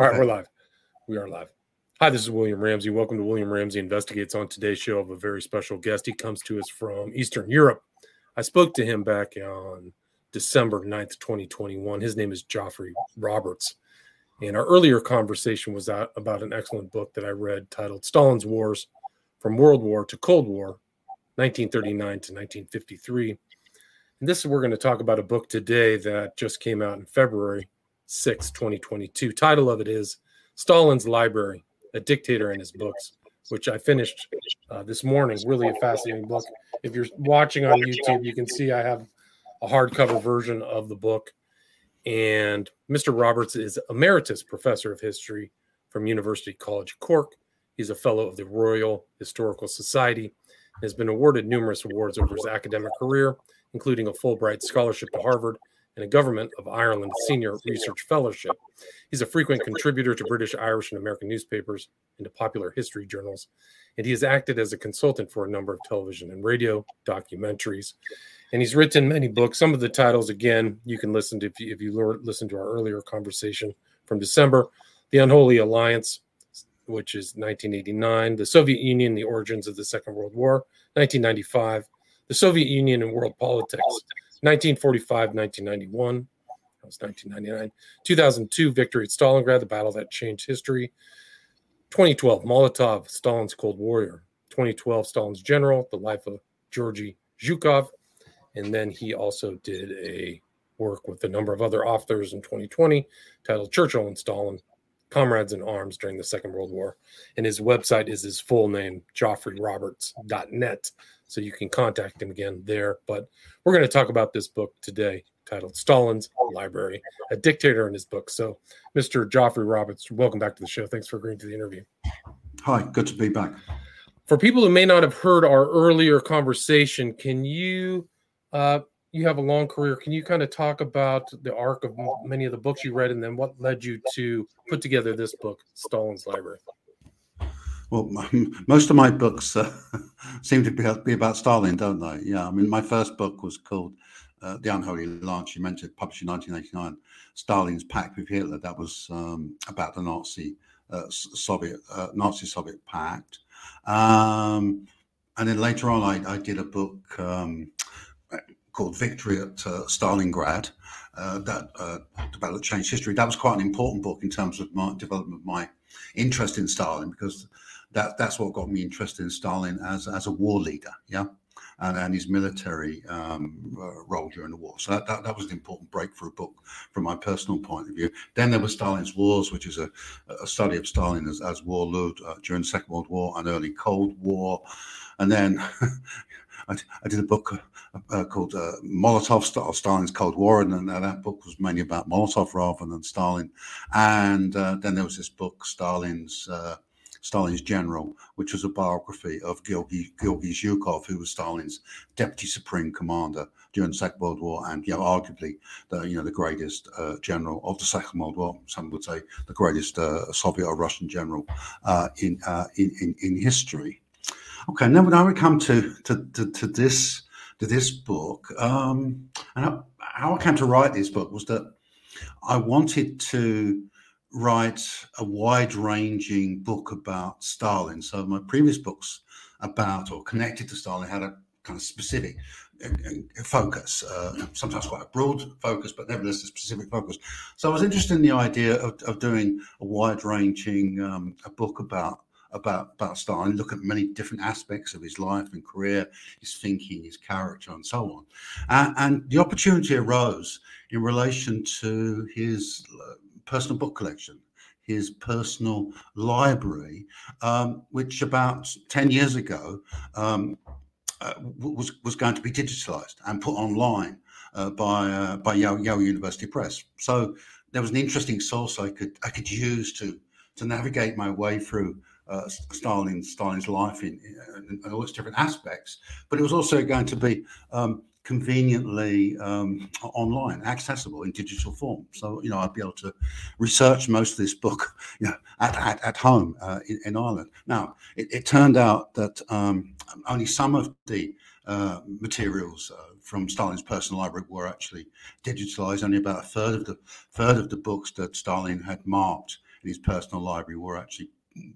All right, we're live. We are live. Hi, this is William Ramsey. Welcome to William Ramsey Investigates. On today's show, of a very special guest. He comes to us from Eastern Europe. I spoke to him back on December 9th, 2021. His name is Geoffrey Roberts. And our earlier conversation was about an excellent book that I read titled Stalin's Wars from World War to Cold War, 1939 to 1953. And this is we're going to talk about a book today that just came out in February 6, 2022. Title of it is Stalin's Library, a dictator and his books, which I finished uh, this morning. Really a fascinating book. If you're watching on YouTube, you can see I have a hardcover version of the book. And Mr. Roberts is emeritus professor of history from University College Cork. He's a fellow of the Royal Historical Society and has been awarded numerous awards over his academic career, including a Fulbright scholarship to Harvard and a Government of Ireland Senior Research Fellowship. He's a frequent contributor to British, Irish, and American newspapers and to popular history journals, and he has acted as a consultant for a number of television and radio documentaries. And he's written many books. Some of the titles, again, you can listen to if you, if you listen to our earlier conversation from December The Unholy Alliance, which is 1989, The Soviet Union, The Origins of the Second World War, 1995, The Soviet Union and World Politics, 1945, 1991. That was 1999. 2002, victory at Stalingrad, the battle that changed history. 2012, Molotov, Stalin's Cold Warrior. 2012, Stalin's General, the life of Georgy Zhukov. And then he also did a work with a number of other authors in 2020 titled Churchill and Stalin, Comrades in Arms During the Second World War. And his website is his full name, geoffreyroberts.net. So you can contact him again there. But we're going to talk about this book today titled Stalin's Library, a dictator in his book. So, Mr. Geoffrey Roberts, welcome back to the show. Thanks for agreeing to the interview. Hi, good to be back. For people who may not have heard our earlier conversation, can you, uh, you have a long career, can you kind of talk about the arc of many of the books you read and then what led you to put together this book, Stalin's Library? Well, most of my books uh, seem to be, be, about Stalin, don't they? Yeah, I mean, my first book was called uh, The Unholy Alliance. You mentioned published in 1989. Stalin's Pact with Hitler. That was um, about the Nazi uh, Soviet uh, Nazi Soviet pact. Um, and then later on, I, I did a book um, called Victory at uh, Stalingrad. Uh, that uh, developed changed history. That was quite an important book in terms of my development of my interest in Stalin because that that's what got me interested in Stalin as as a war leader. Yeah. And, and his military um, uh, role during the war. So that, that, that, was an important breakthrough book from my personal point of view. Then there was Stalin's Wars, which is a, a study of Stalin as, as warlord uh, during the Second World War and early Cold War. And then I, I, did a book uh, uh called uh, Molotov, Stalin's Cold War, and, and, that book was mainly about Molotov rather than Stalin. And uh, then there was this book, Stalin's uh, Stalin's general, which was a biography of Georgy, Zhukov, who was Stalin's deputy supreme commander during the Second World War, and you know, arguably the you know the greatest uh, general of the Second World War. Some would say the greatest uh, Soviet or Russian general uh, in, uh, in, in in history. Okay, now now we come to to, to, to this to this book, um, and how I came to write this book was that I wanted to write a wide ranging book about Stalin. So my previous books about or connected to Stalin had a kind of specific uh, uh, focus, uh, sometimes quite a broad focus, but nevertheless a specific focus. So I was interested in the idea of, of doing a wide ranging um, a book about about about Stalin, look at many different aspects of his life and career, his thinking, his character, and so on. And, the opportunity arose in relation to his uh, personal book collection, his personal library, um, which about 10 years ago um, uh, was, was going to be digitalized and put online uh, by, uh, by Yale, Yale University Press. So there was an interesting source I could, I could use to, to navigate my way through uh, Stalin's Stalin's life in, in, in, all its different aspects. But it was also going to be um, conveniently um, online, accessible in digital form. So, you know, I'd be able to research most of this book, you know, at, at, at home uh, in, in, Ireland. Now, it, it turned out that um, only some of the uh, materials uh, from Stalin's personal library were actually digitalized. Only about a third of the third of the books that Stalin had marked in his personal library were actually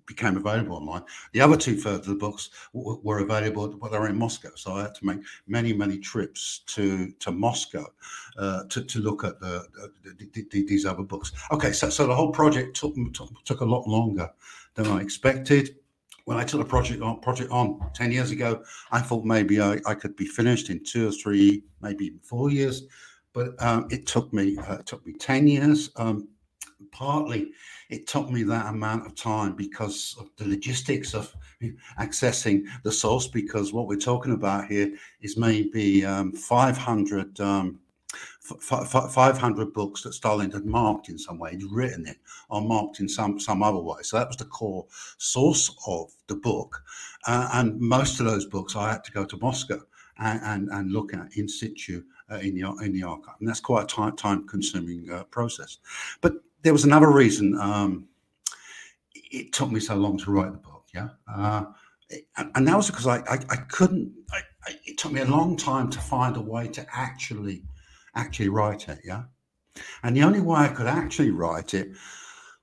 became available online. The other two thirds of the books w- were available, but they were in Moscow. So I had to make many, many trips to to Moscow uh, to, to look at the, the, the, the, these other books. Okay, so, so the whole project took, took, took a lot longer than I expected. When I took the project on, project on 10 years ago, I thought maybe I, I could be finished in two or three, maybe even four years. But um, it took me uh, it took me 10 years. Um, partly it took me that amount of time because of the logistics of accessing the source because what we're talking about here is maybe um, 500 um, f- f- 500 books that Stalin had marked in some way, he'd written it or marked in some some other way. So that was the core source of the book, uh, and most of those books I had to go to Moscow and and, and look at in situ uh, in the in the archive, and that's quite a time time consuming uh, process. But there was another reason um, it took me so long to write the book. Yeah, uh, and, and, that was because I I, I couldn't. I, I, it took me a long time to find a way to actually actually write it. Yeah, and the only way I could actually write it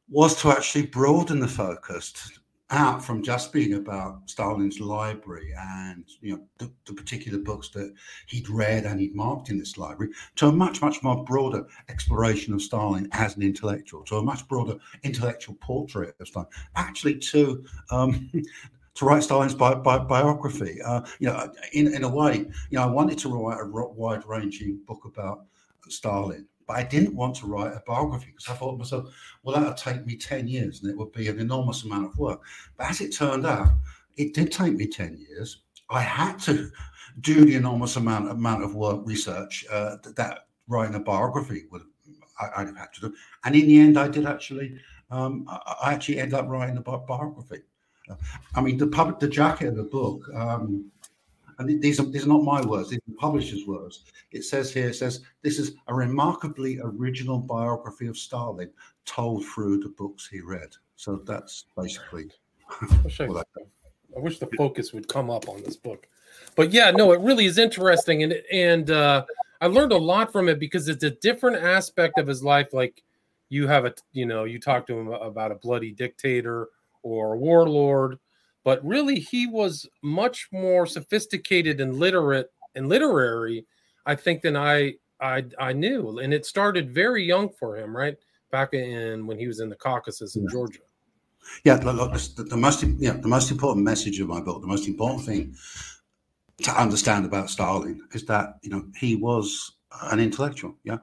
was to actually broaden the focus out from just being about Stalin's library and you know the, the, particular books that he'd read and he'd marked in this library to a much much more broader exploration of Stalin as an intellectual, to a much broader intellectual portrait of Stalin, actually to um, to write Stalin's bi- bi- biography. Uh, you know, in in a way, you know, I wanted to write a wide ranging book about Stalin but I didn't want to write a biography because I thought to myself, well, that would take me 10 years and it would be an enormous amount of work. But as it turned out, it did take me 10 years. I had to do the enormous amount amount of work research uh, that, that, writing a biography would I, would have had to do. And in the end, I did actually. Um, I, actually ended up writing a bi- biography. I mean, the public, the jacket of the book. Um, and these are these are not my words; these are the publisher's words. It says here, it says this is a remarkably original biography of Stalin, told through the books he read. So that's basically. I I wish the focus would come up on this book, but yeah, no, it really is interesting, and and uh, I learned a lot from it because it's a different aspect of his life. Like you have a, you know, you talk to him about a bloody dictator or a warlord but really he was much more sophisticated and literate and literary, I think, than I I I knew. And it started very young for him, right? Back in when he was in the Caucasus in yeah. Georgia. Yeah, look, the, the most yeah, the most important message of my book, the most important thing to understand about Stalin is that you know he was an intellectual. Yeah,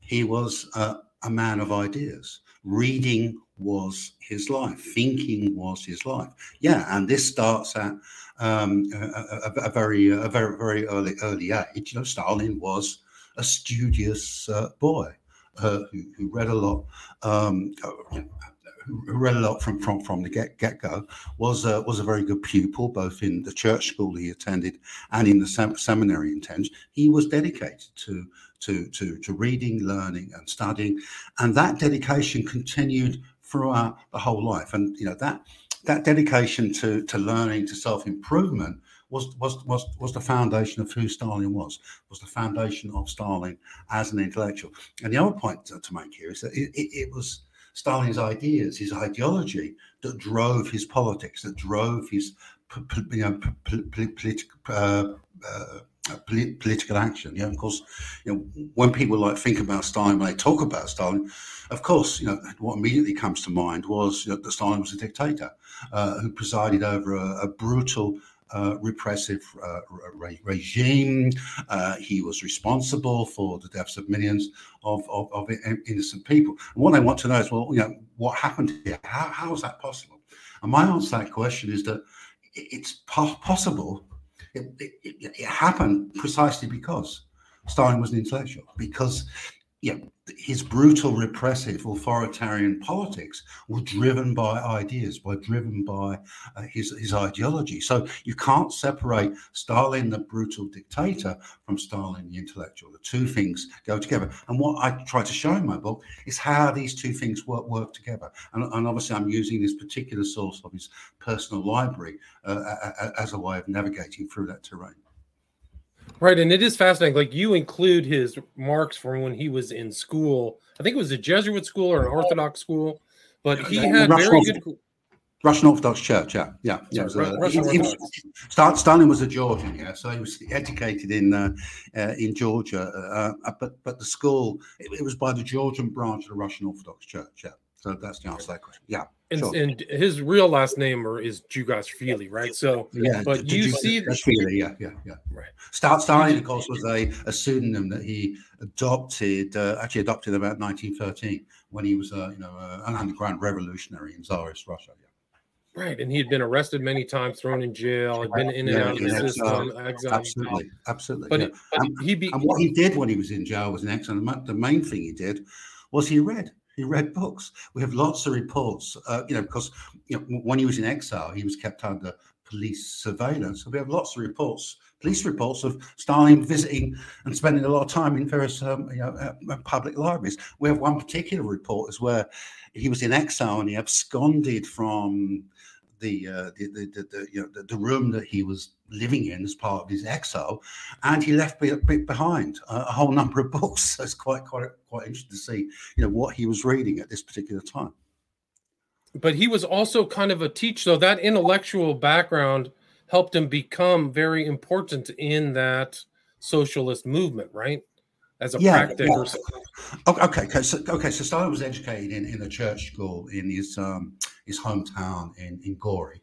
he was uh, a man of ideas. Reading was his life. Thinking was his life. Yeah, and this starts at um, a, a, a, very, a very, very early, early age. You know, Stalin was a studious uh, boy uh, who, who, read a lot. Um, who read a lot from from, from the get get go was was a very good pupil both in the church school he attended and in the sem- seminary attended. He was dedicated to to to to reading, learning, and studying, and that dedication continued throughout the whole life. And you know that that dedication to to learning, to self improvement was was was was the foundation of who Stalin was. Was the foundation of Stalin as an intellectual. And the other point to, to make here is that it, it, it, was Stalin's ideas, his ideology, that drove his politics, that drove his you know, political. Uh, uh, political action. Yeah, of course, you know, when people like think about Stalin, when they talk about Stalin, of course, you know, what immediately comes to mind was you know, that Stalin was a dictator uh, who presided over a, a brutal. Uh, repressive uh, re- regime. Uh, he was responsible for the deaths of millions of, of, of, innocent people. And what they want to know is, well, you know, what happened here? How, how is that possible? And my answer to that question is that it's po- possible it, it, it, happened precisely because Stalin was an intellectual, because yeah, his brutal, repressive, authoritarian politics were driven by ideas, were driven by uh, his his ideology. So you can't separate Stalin, the brutal dictator, from Stalin, the intellectual. The two things go together. And what I try to show in my book is how these two things work work together. And, and obviously, I'm using this particular source of his personal library uh, as a way of navigating through that terrain. Right, and it is fascinating. Like you include his marks from when he was in school. I think it was a Jesuit school or an Orthodox school. but he had very good. Russian Orthodox Church, yeah, yeah. yeah was, uh, Russian he, he was, Stalin was a Georgian, yeah, so he was educated in uh, uh, in Georgia, uh, uh, but but the school it, it, was by the Georgian branch of the Russian Orthodox Church, yeah. So that's the answer to that question. Yeah, and, sure. and his real last name is Jugashvili, right? So yeah, but d- you see, Jugashvili, yeah, yeah, yeah. Right. Stalin, of course, was a, a pseudonym that he adopted, uh, actually adopted about 1913 when he was, uh, you know, uh, an underground revolutionary in Tsarist Russia. Yeah. Right, and he had been arrested many times, thrown in jail, had been in and yeah, out of the system, exile. Absolutely, absolutely. But, yeah. but and, he be, and what he did when he was in jail was an excellent. The main thing he did was he read. He read books. We have lots of reports, uh, you know, because you know, when he was in exile, he was kept under police surveillance. So we have lots of reports, police reports of Stalin visiting and spending a lot of time in various um, you know, uh, public libraries. We have one particular report is where he was in exile and he absconded from the, uh, the, the, the, the, you know, the, the, room that he was living in as part of his exile, and he left behind a, a whole number of books. So it's quite quite quite interesting to see, you know, what he was reading at this particular time. But he was also kind of a teacher, so that intellectual background helped him become very important in that socialist movement, right? As a yeah, practice. Yeah. Okay, okay, so okay, so Stalin was educated in, in a church school in his um, his hometown in, in Gori,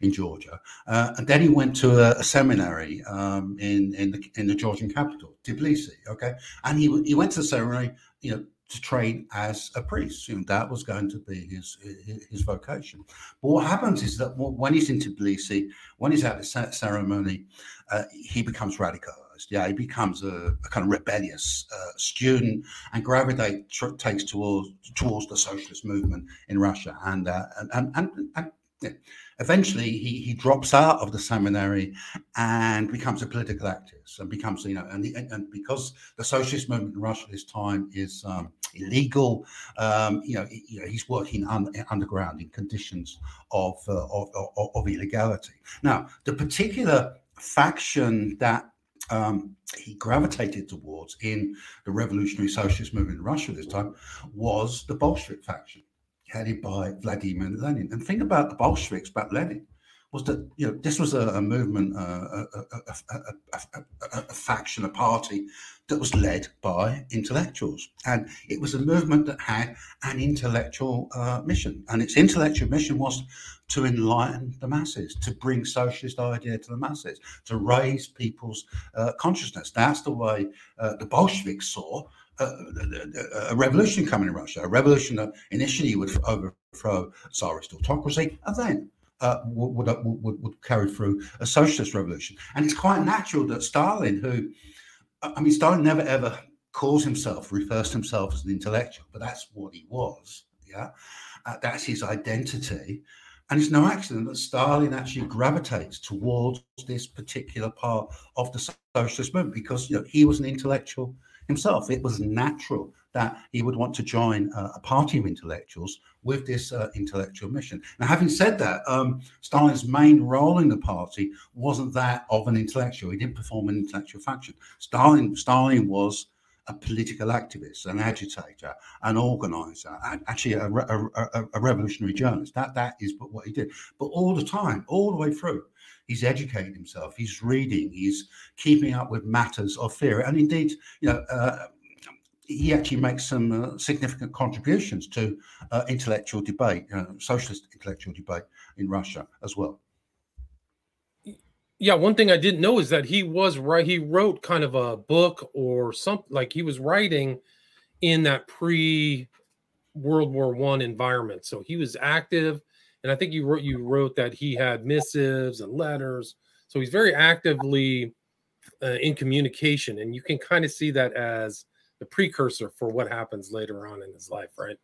in Georgia. Uh, and then he went to a, a seminary um, in, in, the, in the Georgian capital, Tbilisi. Okay. And he, he went to the seminary, you know, to train as a priest. You know, that was going to be his, his, his vocation. But what happens is that when he's in Tbilisi, when he's at the ceremony, uh, he becomes Yeah, he becomes a, a kind of rebellious uh, student and gravitates takes towards towards the socialist movement in Russia. And uh, and and, and, and eventually he, he drops out of the seminary and becomes a political activist and becomes you know and, and because the socialist movement in Russia at this time is um, illegal um, you, know, you know he's working un, underground in conditions of, uh, of, of, of illegality now the particular faction that um, he gravitated towards in the revolutionary socialist movement in Russia this time was the Bolshevik faction, headed by Vladimir Lenin. And think about the Bolsheviks, about Lenin was that you know this was a, a movement, uh, a, a, a, faction, a party that was led by intellectuals, and it was a movement that had an intellectual uh, mission, and its intellectual mission was to enlighten the masses, to bring socialist idea to the masses, to raise people's uh, consciousness. That's the way uh, the Bolsheviks saw uh, a revolution coming in Russia, a revolution that initially would overthrow Tsarist autocracy, and then uh, would, would, would, carry through a socialist revolution. And it's quite natural that Stalin, who, I mean, Stalin never ever calls himself, refers to himself as an intellectual, but that's what he was. Yeah. Uh, that's his identity. And it's no accident that Stalin actually gravitates towards this particular part of the socialist movement because you know he was an intellectual himself. It was natural that he would want to join uh, a party of intellectuals with this uh, intellectual mission. Now, having said that, um, Stalin's main role in the party wasn't that of an intellectual. He didn't perform an intellectual function. Stalin, Stalin was a political activist, an agitator, an organizer, actually a, a, a, a, revolutionary journalist. That that is what he did. But all the time, all the way through, he's educating himself, he's reading, he's keeping up with matters of theory, and indeed, you know. Uh, he actually makes some uh, significant contributions to uh, intellectual debate, uh, socialist intellectual debate in Russia as well yeah, one thing I didn't know is that he was right. He wrote kind of a book or something like he was writing in that pre World War One environment. So he was active, and I think you wrote you wrote that he had missives and letters. So he's very actively uh, in communication, and you can kind of see that as the precursor for what happens later on in his life, right?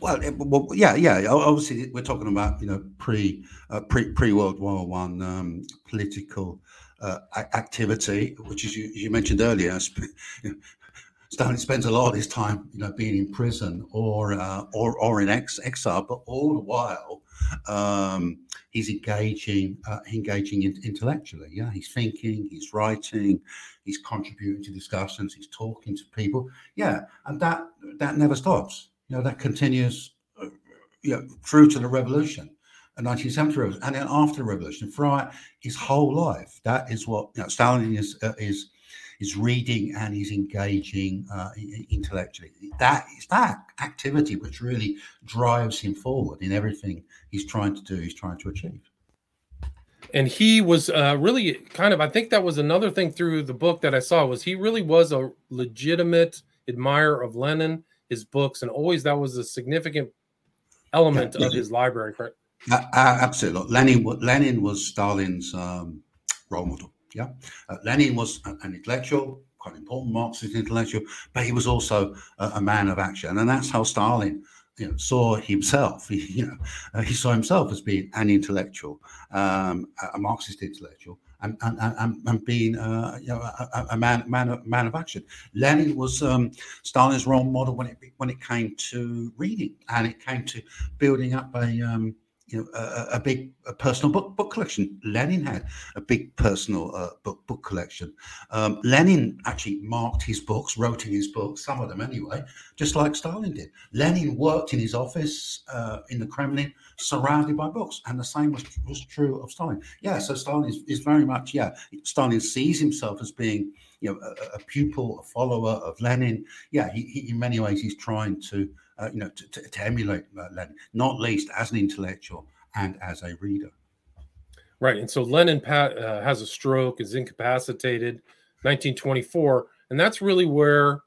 Well, it, well, yeah, yeah. Obviously, we're talking about you know pre uh, pre pre World War One um, political uh, activity, which is you, you mentioned earlier. Stalin spends a lot of his time, you know, being in prison or uh, or or in ex- exile, but all the while um, he's engaging uh, engaging in, intellectually. Yeah, he's thinking, he's writing, he's contributing to discussions, he's talking to people. Yeah, and that that never stops you know that continues you know, through to the revolution. 1970 revolution, and then after the revolution, throughout his whole life, that is what you know, Stalin is uh, is is reading and he's engaging uh, intellectually. That is that activity which really drives him forward in everything he's trying to do. He's trying to achieve. And he was uh, really kind of. I think that was another thing through the book that I saw was he really was a legitimate admirer of Lenin, his books, and always that was a significant element yeah. of his library. correct? Uh, absolutely. Lenin, Lenin was Stalin's um, role model. Yeah. Uh, Lenin was an intellectual, quite an important Marxist intellectual, but he was also a, a, man of action. And that's how Stalin you know, saw himself. He, you know, uh, he saw himself as being an intellectual, um, a Marxist intellectual. And, and, and, and being uh, you know, a, a, man man of, man of action. Lenin was um, Stalin's role model when it when it came to reading and it came to building up a um, you know a, a big a personal book book collection. Lenin had a big personal uh, book book collection. Um, Lenin actually marked his books, wrote in his books, some of them anyway, just like Stalin did. Lenin worked in his office uh, in the Kremlin, surrounded by books, and the same was was true of Stalin. Yeah, so Stalin is, is very much yeah. Stalin sees himself as being you know a, a pupil, a follower of Lenin. Yeah, he, he, in many ways he's trying to uh, you know, to, to, to emulate uh, Lenin, not least as an intellectual and as a reader. Right, and so Lenin uh, has a stroke, is incapacitated, 1924, and that's really where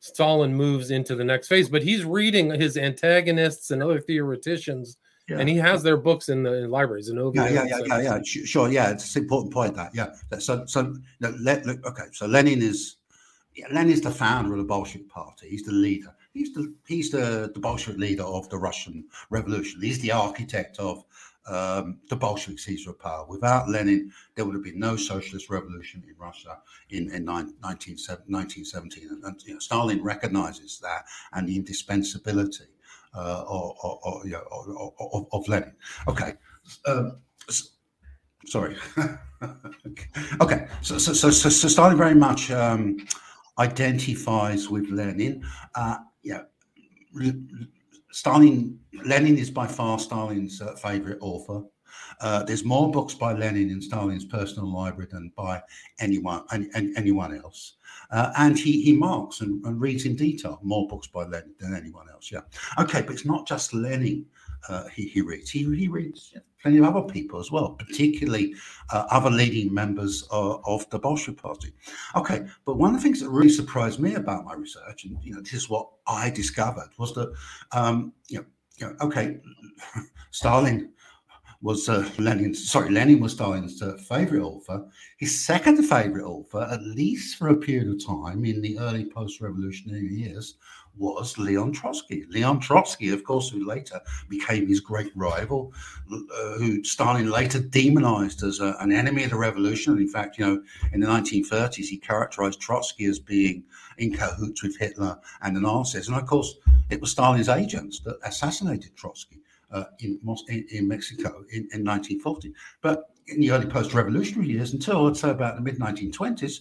Stalin moves into the next phase. But he's reading his antagonists and other theoreticians, yeah. and he has their books in the in libraries. And yeah, yeah, yeah, yeah, yeah, sure, yeah. It's an important point that, yeah. So, so let, okay. So Lenin is yeah, Lenin is the founder of the Bolshevik Party. He's the leader he's the he's the, the Bolshevik leader of the Russian Revolution. He's the architect of um, the Bolshevik seizure of power. Without Lenin, there would have been no socialist revolution in Russia in, in 19, 1917. And, you know, Stalin recognizes that and the indispensability uh, of, of, you know, of, of, Lenin. Okay. Um, sorry. okay. So, so, so, so, Stalin very much um, identifies with Lenin. Uh, yeah, Stalin, Lenin is by far Stalin's uh, favorite author. Uh, there's more books by Lenin in Stalin's personal library than by anyone any, anyone else. Uh, and he, he marks and, and, reads in detail more books by Lenin than anyone else. Yeah. Okay, but it's not just Lenin uh, he, he reads. He, he reads plenty of other people as well, particularly uh, other leading members of, of, the Bolshevik Party. Okay, but one of the things that really surprised me about my research, and you know, this is what I discovered, was that um, you, know, you know, okay, Stalin was uh, Lenin. Sorry, Lenin was Stalin's uh, favorite author. His second favorite author, at least for a period of time in the early post-revolutionary years, was Leon Trotsky. Leon Trotsky, of course, who later became his great rival, uh, who Stalin later demonized as a, an enemy of the revolution. And in fact, you know, in the 1930s, he characterized Trotsky as being in cahoots with Hitler and the Nazis. And of course, it was Stalin's agents that assassinated Trotsky. Uh, in, in, in, Mexico in, in 1940. But in the early post revolutionary years, until I'd say about the mid 1920s,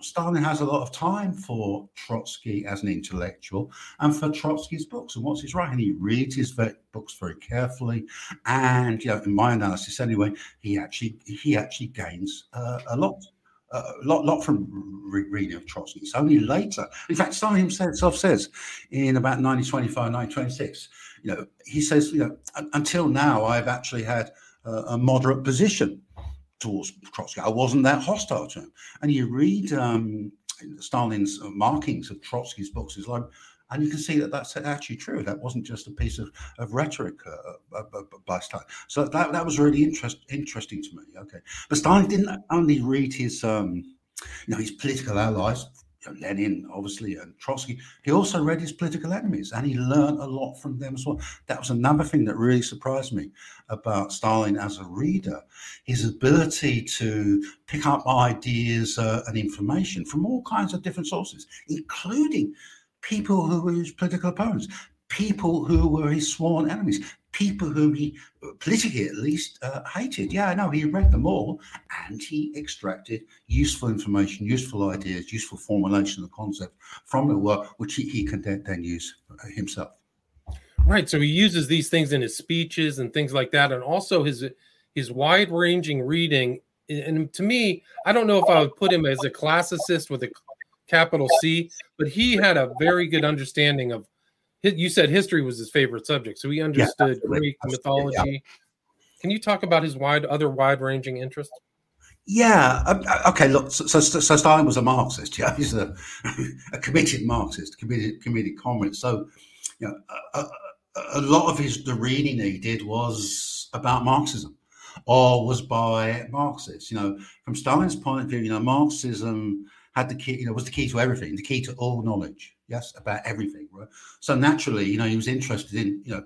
Stalin has a lot of time for Trotsky as an intellectual and for Trotsky's books and what's his right. And he reads his books very carefully. And you know, in my analysis anyway, he actually he actually gains uh, a lot. Uh, a lot, lot from re- reading of Trotsky. It's only later. In fact, Stalin himself says in about 1925, 1926, you know, he says, you know, until now, I've actually had a moderate position towards Trotsky. I wasn't that hostile to him. And you read um, Stalin's markings of Trotsky's books, is like, and you can see that that's actually true. That wasn't just a piece of, of rhetoric uh, uh, uh by Stalin. So that, that was really interest, interesting to me. Okay. But Stalin didn't only read his, um, you know, his political allies, Lenin, obviously, and Trotsky. He also read his political enemies and he learned a lot from them as well. That was another thing that really surprised me about Stalin as a reader his ability to pick up ideas uh, and information from all kinds of different sources, including people who were his political opponents, people who were his sworn enemies, people whom he politically at least uh, hated. Yeah, I know he read them all and he extracted useful information, useful ideas, useful formulation of the concept from the work, which he, he can then, then use himself. Right. So he uses these things in his speeches and things like that, and also his his wide ranging reading. And to me, I don't know if I would put him as a classicist with a capital C, but he had a very good understanding of. You said history was his favorite subject, so he understood yeah, Greek mythology. Yeah. Can you talk about his wide other wide ranging interests? Yeah. Um, uh, okay. Look. So, so, so, Stalin was a Marxist. Yeah, he's a, a committed Marxist, committed committed communist. So, you know, a, a, a, lot of his the reading he did was about Marxism, or was by Marxists. You know, from Stalin's point of view, you know, Marxism had the key. You know, was the key to everything, the key to all knowledge. Yes, about everything. Right. So naturally, you know, he was interested in you know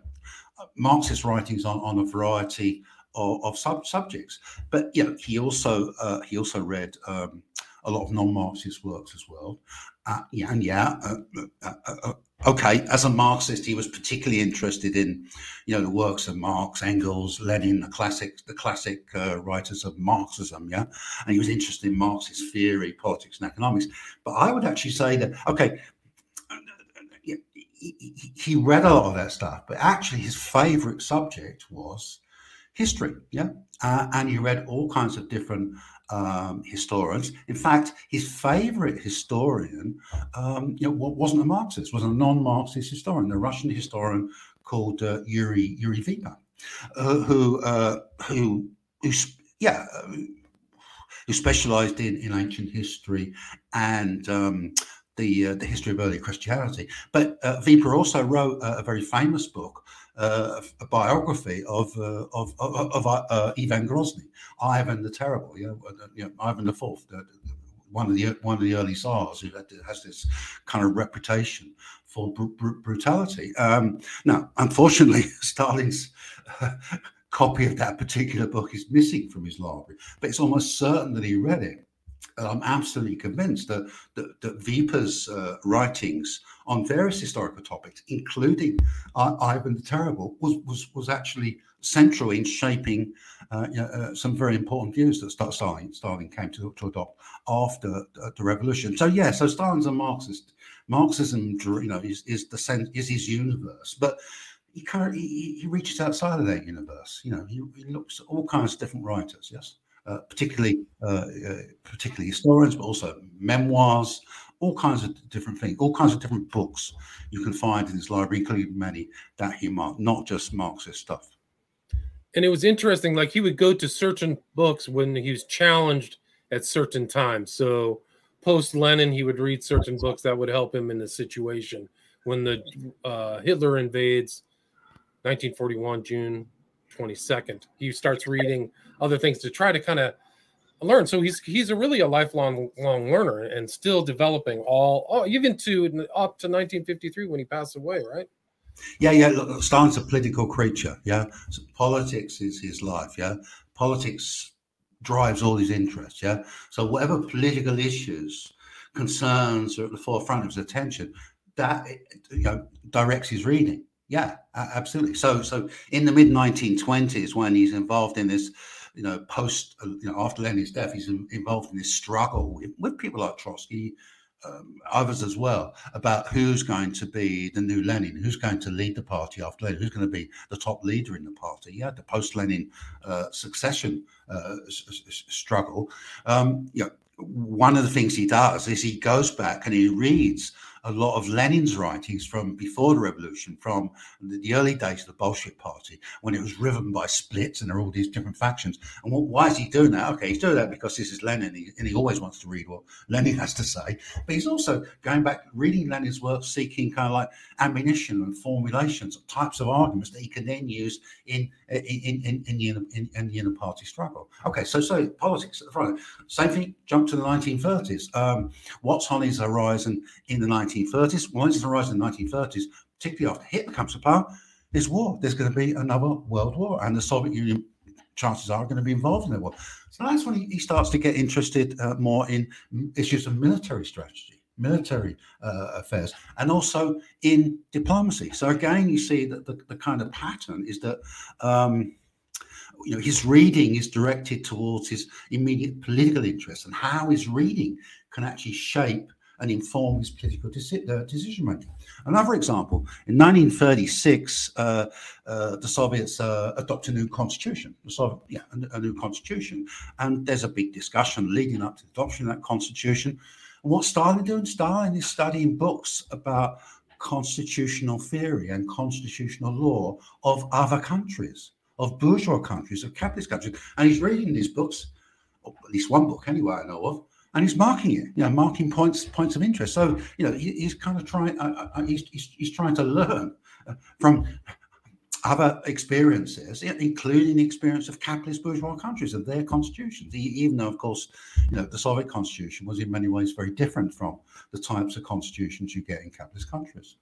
Marxist writings on on a variety of, of sub- subjects. But you know, he also uh, he also read um, a lot of non-Marxist works as well. Uh, yeah, and yeah, uh, uh, uh, uh, okay. As a Marxist, he was particularly interested in, you know, the works of Marx, Engels, Lenin, the classic, the classic writers of Marxism. Yeah, and he was interested in Marxist theory, politics, and economics. But I would actually say that okay, he read a lot of that stuff, but actually his favorite subject was history. Yeah. Uh, and he read all kinds of different um, historians. In fact, his favorite historian um, you know, wasn't a Marxist, was a non-Marxist historian, a Russian historian called uh, Yuri Yuri Vipper, uh, who uh, who who yeah who specialized in, in ancient history and um, the uh, the history of early Christianity. But uh, also wrote a very famous book uh, a biography of uh, of of, of uh, Ivan Grozny, Ivan the Terrible, you know, you know Ivan the Fourth, one of the one of the early Tsars who has this kind of reputation for br- br- brutality. Um, now, unfortunately, Stalin's copy of that particular book is missing from his library, but it's almost certain that he read it. I'm absolutely convinced that that, that uh, writings on various historical topics, including uh, Ivan the Terrible, was was was actually central in shaping uh, you know, uh, some very important views that Stalin, Stalin came to, to adopt after the, the revolution. So yeah, so Stalin's a Marxist. Marxism, you know, is is the sense is his universe, but he he, he reaches outside of that universe. You know, he, he looks at all kinds of different writers. Yes. Uh, particularly uh, uh, particularly historians, but also memoirs, all kinds of different things, all kinds of different books you can find in his library, including many that he marked, not just Marxist stuff. And it was interesting, like he would go to certain books when he was challenged at certain times. So post Lenin, he would read certain books that would help him in the situation. When the uh, Hitler invades 1941, June 22nd, he starts reading other things to try to kind of learn. So he's he's a really a lifelong long learner and still developing all oh, even to up to 1953 when he passed away, right? Yeah, yeah. Stalin's a political creature. Yeah, so politics is his life. Yeah, politics drives all his interests. Yeah, so whatever political issues, concerns are at the forefront of his attention, that you know directs his reading. Yeah, absolutely. So, so in the mid 1920s, when he's involved in this you know, post, uh, you know, after Lenin's death, he's involved in this struggle with, with people like Trotsky, um, others as well, about who's going to be the new Lenin, who's going to lead the party after Lenin, who's going to be the top leader in the party. Yeah, the post-Lenin uh, succession uh, s- s- struggle. Um, you know, one of the things he does is he goes back and he reads a lot of Lenin's writings from before the revolution, from the early days of the Bolshevik Party, when it was riven by splits and there are all these different factions. And what, why is he doing that? Okay, he's doing that because this is Lenin, and he, and he always wants to read what Lenin has to say. But he's also going back, reading Lenin's work, seeking kind of like ammunition and formulations, types of arguments that he can then use in in in in the in, in the inner party struggle. Okay, so so politics at the front. Same thing. Jump to the 1930s. Um, what's on his horizon in the 19 1930s. Well, it's horizon in the 1930s, particularly after Hitler comes to power, is war. There's going to be another world war, and the Soviet Union chances are going to be involved in the war. So that's when he, he starts to get interested uh, more in issues of military strategy, military uh, affairs, and also in diplomacy. So again, you see that the, the kind of pattern is that. Um, you know, his reading is directed towards his immediate political interests and how his reading can actually shape and inform his political uh, decision making. Another example, in 1936, uh, uh, the Soviets uh, adopt a new constitution, the Soviet, yeah, a, a, new constitution, and there's a big discussion leading up to the adoption of that constitution. And what Stalin doing? Stalin is studying books about constitutional theory and constitutional law of other countries, of bourgeois countries, of capitalist countries, and he's reading these books, at least one book anyway I know of, and he's marking it, you know, marking points points of interest. So you know, he, he's kind of trying. Uh, uh, he's, he's, he's trying to learn uh, from other experiences, including the experience of capitalist bourgeois countries and their constitutions. Even though, of course, you know, the Soviet constitution was in many ways very different from the types of constitutions you get in capitalist countries.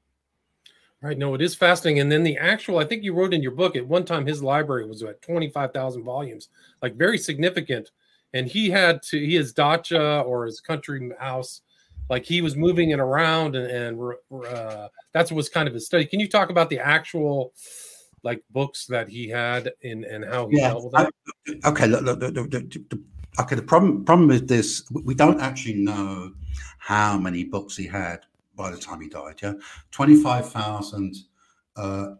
Right. No, it is fascinating. And then the actual, I think you wrote in your book at one time his library was at 25,000 volumes, like very significant and he had to he his dacha or his country house like he was moving it around and, and uh, that's what was kind of his study can you talk about the actual like books that he had in and how he yeah, dealt with it okay look, look, the, the, the, okay the problem problem with this we don't actually know how many books he had by the time he died yeah 25000 uh,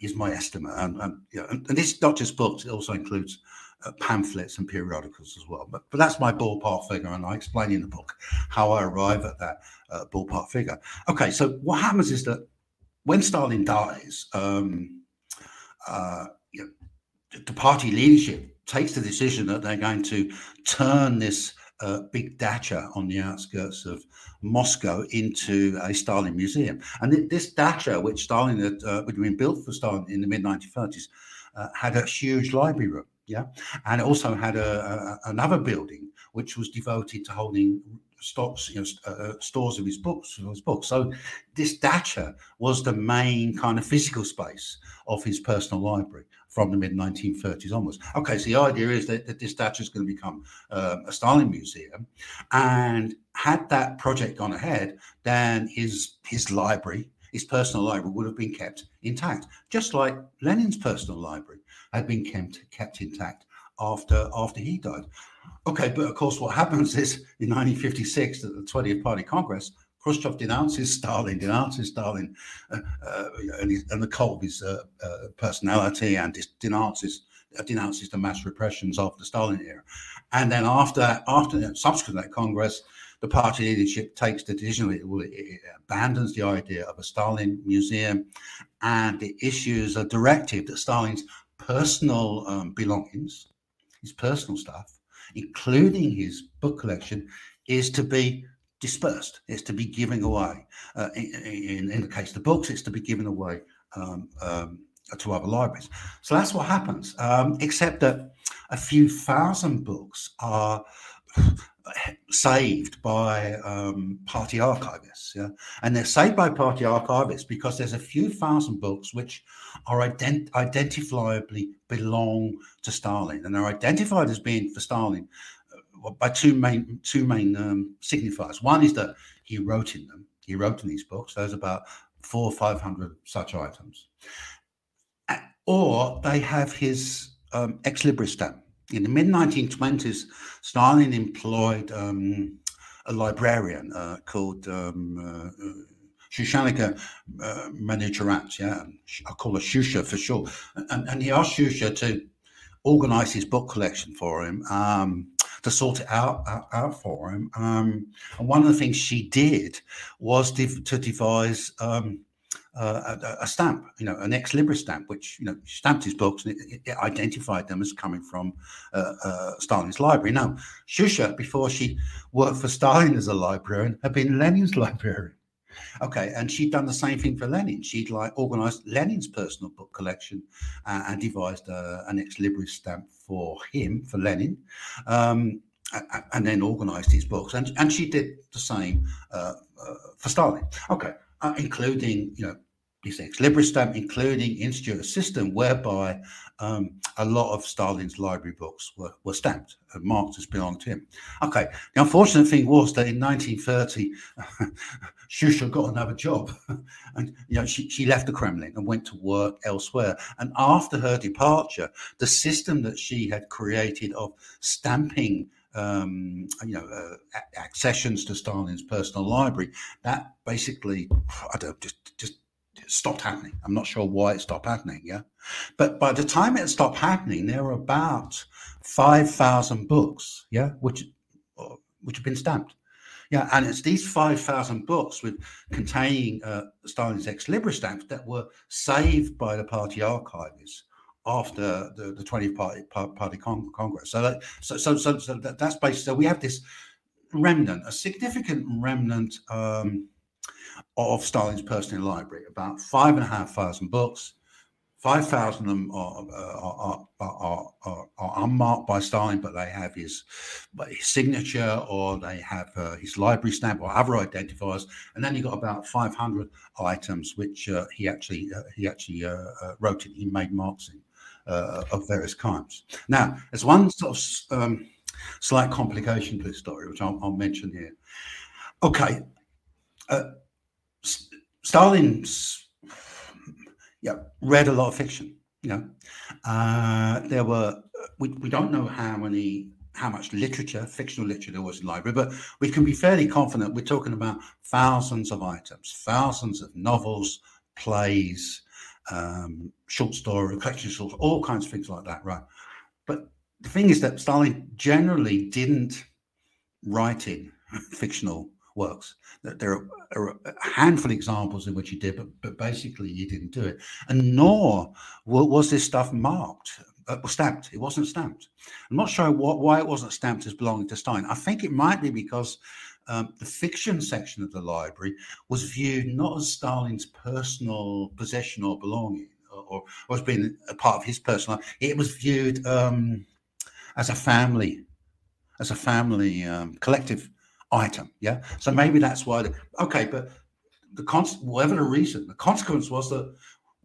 is my estimate and, and, yeah, and, and this not just books it also includes uh, pamphlets and periodicals as well. But, but that's my ballpark figure, and I explain in the book how I arrive at that uh, ballpark figure. Okay, so what happens is that when Stalin dies, um, uh, you know, the party leadership takes the decision that they're going to turn this uh, big dacha on the outskirts of Moscow into a Stalin museum. And this dacha, which Stalin had, uh, had been built for Stalin in the mid 1930s, uh, had a huge library room. Yeah, and it also had a, a, another building which was devoted to holding stocks, you know, uh, uh, stores of his books, of his books. So this dacha was the main kind of physical space of his personal library from the mid 1930s onwards. Okay, so the idea is that, that this dacha is going to become uh, a Stalin museum, and had that project gone ahead, then his his library, his personal library, would have been kept intact, just like Lenin's personal library had been kept, kept intact after after he died. Okay, but of course, what happens is in 1956 at the 20th Party Congress, Khrushchev denounces Stalin, denounces Stalin uh, uh, and, his, and, the cult of his uh, uh personality, and denounces denounces the mass repressions of the Stalin era. And then after after subsequent that Congress, the party leadership takes the decision it, it abandons the idea of a Stalin museum, and it issues a directive that Stalin's personal um, belongings, his personal stuff, including his book collection, is to be dispersed, is to be given away. Uh, in, in, the case of the books, it's to be given away um, um, to other libraries. So that's what happens, um, except that a few thousand books are saved by um, party archivists. Yeah? And they're saved by party archivists because there's a few thousand books which are ident- identifiably belong to Stalin and are identified as being for Stalin uh, by two main two main um, signifiers. One is that he wrote in them. He wrote in these books. There's about four or five hundred such items, or they have his um, ex libris stamp in the mid 1920s, Stalin employed um, a librarian uh, called um, uh, Shushanika uh, Manucharyants, yeah, I call her Shusha for short. And, and he asked Shusha to organize his book collection for him, um, to sort it out, out, out for him. Um, and one of the things she did was to devise um, uh, a, a, stamp, you know, an ex libris stamp, which you know stamped his books and it, it identified them as coming from uh, uh, Stalin's library. Now, Shusha, before she worked for Stalin as a librarian, had been Lenin's librarian. Okay, and she'd done the same thing for Lenin. She'd like organized Lenin's personal book collection uh, and devised uh, an ex libris stamp for him, for Lenin. Um, and then organized his books, and and she did the same uh, for Stalin. Okay, uh, including you know this ex libris stamp, including institute a system whereby um, a lot of Stalin's library books were, were stamped and marked as belonging to him. Okay, the unfortunate thing was that in 1930, Shusha got another job, and you know she, she left the Kremlin and went to work elsewhere. And after her departure, the system that she had created of stamping um, you know, uh, accessions to Stalin's personal library, that basically, I don't just just stopped happening. I'm not sure why it stopped happening. Yeah, but by the time it stopped happening, there were about five thousand books. Yeah, which which have been stamped. Yeah, and it's these 5,000 books with containing uh, Stalin's ex libris stamps that were saved by the party archivists after the, the 20th party party con- congress. So, that, so, so, so, so that, that's basically so we have this remnant, a significant remnant um, of Stalin's personal library, about five and a half thousand books. 5,000 of them are, are, are, are, unmarked by Stalin, but they have his, his signature or they have uh, his library stamp or other identifiers. And then you got about 500 items which uh, he actually uh, he actually uh, uh, wrote in. He made marks in uh, of various kinds. Now, there's one sort of um, slight complication to this story, which I'll, I'll mention here. Okay, Stalin's yeah read a lot of fiction. You know, uh, there were we, we don't know how many how much literature, fictional literature there was in the library, but we can be fairly confident we're talking about thousands of items, thousands of novels, plays, um, short story, collection short, all kinds of things like that, right? But the thing is that Stalin generally didn't write in fictional works. There are a handful of examples in which he did, but, but basically he didn't do it. And nor was this stuff marked, uh, stamped. It wasn't stamped. I'm not sure what, why it wasn't stamped as belonging to Stalin. I think it might be because um, the fiction section of the library was viewed not as Stalin's personal possession or belonging, or, or as being a part of his personal life. It was viewed um, as a family, as a family um, collective item. Yeah. So maybe that's why. The, okay, but the const, whatever the reason, the consequence was that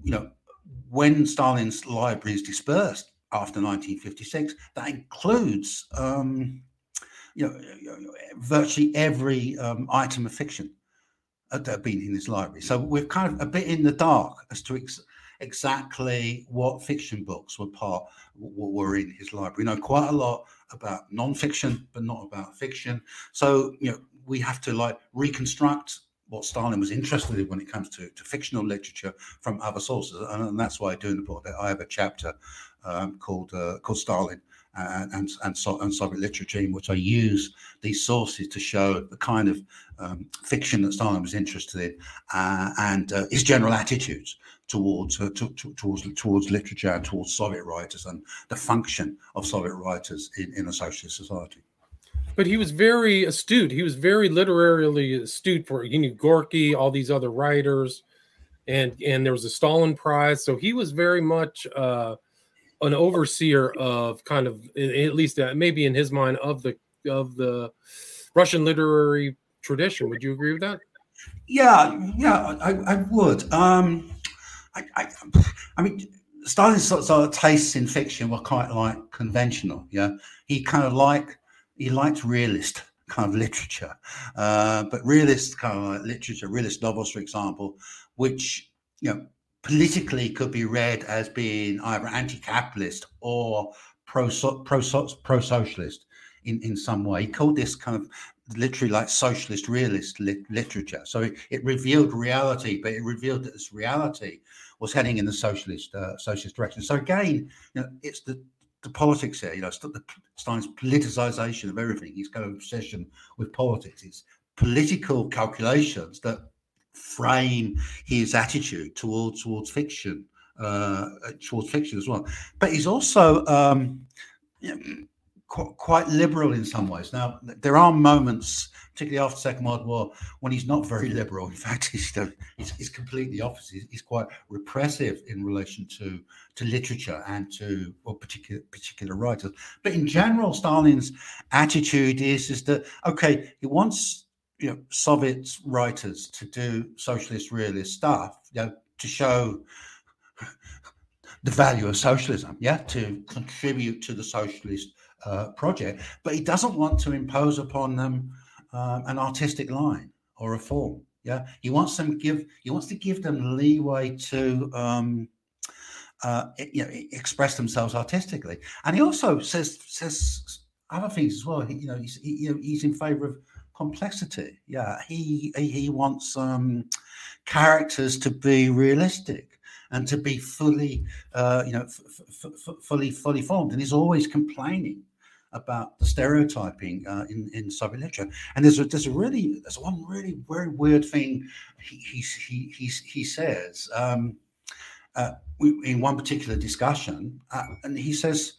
you know when Stalin's library is dispersed after 1956, that includes um, you know, virtually every um, item of fiction that have been in his library. So we're kind of a bit in the dark as to ex- exactly what fiction books were part what were in his library. You know, quite a lot about non-fiction, but not about fiction. So you know, we have to like reconstruct what Stalin was interested in when it comes to, to fictional literature from other sources, and, and that's why doing the book, I have a chapter um, called uh, called Stalin and, and, and, Soviet literature in which I use these sources to show the kind of um, fiction that Stalin was interested in uh, and uh, his general attitudes towards, uh, to, to, towards towards literature and towards Soviet writers and the function of Soviet writers in, in a socialist society. But he was very astute. He was very literarily astute for he knew Gorky, all these other writers, and and there was a Stalin Prize. So he was very much uh, an overseer of kind of at least that maybe in his mind of the of the Russian literary tradition. Would you agree with that? Yeah, yeah, I, I would. Um, I, I, I mean, Stalin's sort of tastes in fiction were quite like conventional. Yeah, he kind of like he liked realist kind of literature, uh, but realist kind of like literature, realist novels, for example, which you know politically could be read as being either anti-capitalist or pro pro pro socialist in in some way. He called this kind of literally like socialist realist literature. So it, it, revealed reality, but it revealed that this reality was heading in the socialist uh, socialist direction. So again, you know, it's the the politics here. You know, the Stalin's politicization of everything. His kind of obsession with politics. It's political calculations that frame his attitude towards towards fiction, uh, towards fiction as well. But he's also um, you know, qu- quite liberal in some ways. Now there are moments, particularly after Second World War, when he's not very liberal. In fact, he's he's, he's completely opposite. He's, he's, quite repressive in relation to to literature and to or particular particular writers. But in general, Stalin's attitude is is that okay, he wants you know Soviet writers to do socialist realist stuff, you know, to show the value of socialism, yeah, to contribute to the socialist uh, project, but he doesn't want to impose upon them um, an artistic line or a form. Yeah, he wants them give he wants to give them leeway to um, uh, you know express themselves artistically, and he also says says other things as well. He, you know, he's he, you know he's in favour of complexity. Yeah, he he, wants um, characters to be realistic and to be fully, uh, you know, f- f- fully fully formed. And he's always complaining about the stereotyping uh, in in Soviet literature. And there's a, there's a really there's one really very weird thing he he he he, he says um, uh, in one particular discussion, uh, and he says.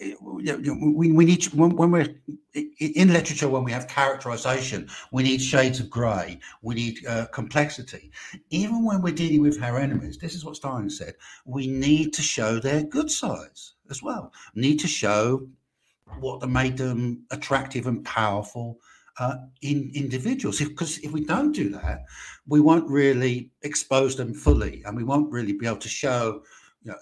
We, we need when, when we're in literature when we have characterization we need shades of gray we need uh, complexity even when we're dealing with our enemies this is what stalin said we need to show their good sides as well need to show what that made them attractive and powerful uh, in individuals. Because if, if, we don't do that, we won't really expose them fully, and we won't really be able to show.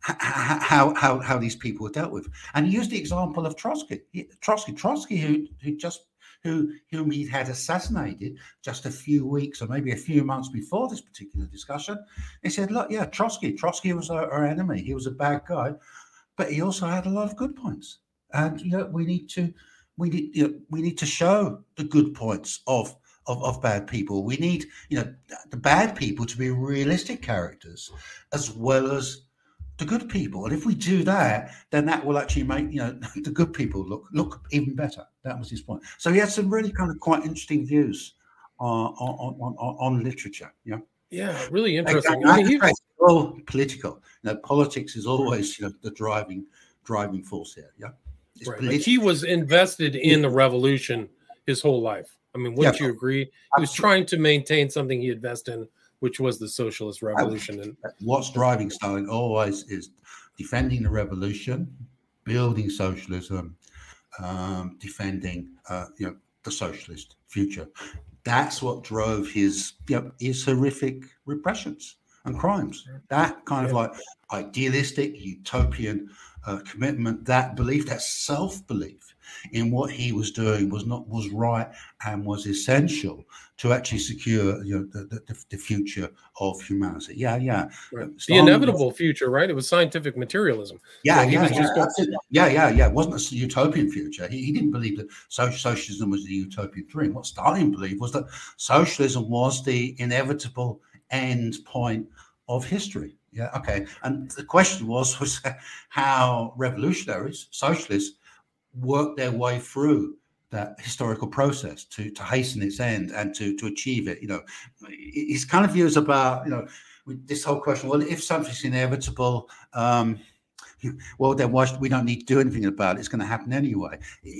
How, how how these people were dealt with, and he used the example of Trotsky. Trotsky, Trotsky, who who just who whom he had assassinated just a few weeks or maybe a few months before this particular discussion. He said, "Look, yeah, Trotsky. Trotsky was our, our enemy. He was a bad guy, but he also had a lot of good points. And you know, we need to we need you know, we need to show the good points of, of of bad people. We need you know the bad people to be realistic characters as well as the good people. And if we do that, then that will actually make you know the good people look look even better. That was his point. So he had some really kind of quite interesting views on on on, on, on literature. Yeah. Yeah, really interesting. I mean, all political. You know, politics is always you know the driving driving force here. Yeah, right. He was invested in the revolution his whole life. I mean, wouldn't yeah, you agree? He was trying to maintain something he invested in, which was the socialist revolution. And what's driving Stalin always is defending the revolution, building socialism, um, defending uh, you know the socialist future that's what drove his you know, his horrific repressions and crimes. That kind of like idealistic utopian uh, commitment, that belief, that self belief in what he was doing was not was right and was essential to actually secure you know the, the, the future of humanity. Yeah, yeah. Right. The inevitable was, future, right? It was scientific materialism. Yeah, so yeah, yeah, going, yeah, yeah, yeah. It wasn't a utopian future. He, he didn't believe that socialism was the utopian dream. What Stalin believed was that socialism was the inevitable end point of history. Yeah, okay. And the question was was how revolutionaries, socialists, work their way through that historical process to to hasten its end and to to achieve it. You know, his kind of views about you know this whole question. Well, if something's inevitable. Um, well, then why should, we don't need to do anything about it? It's going to happen anyway.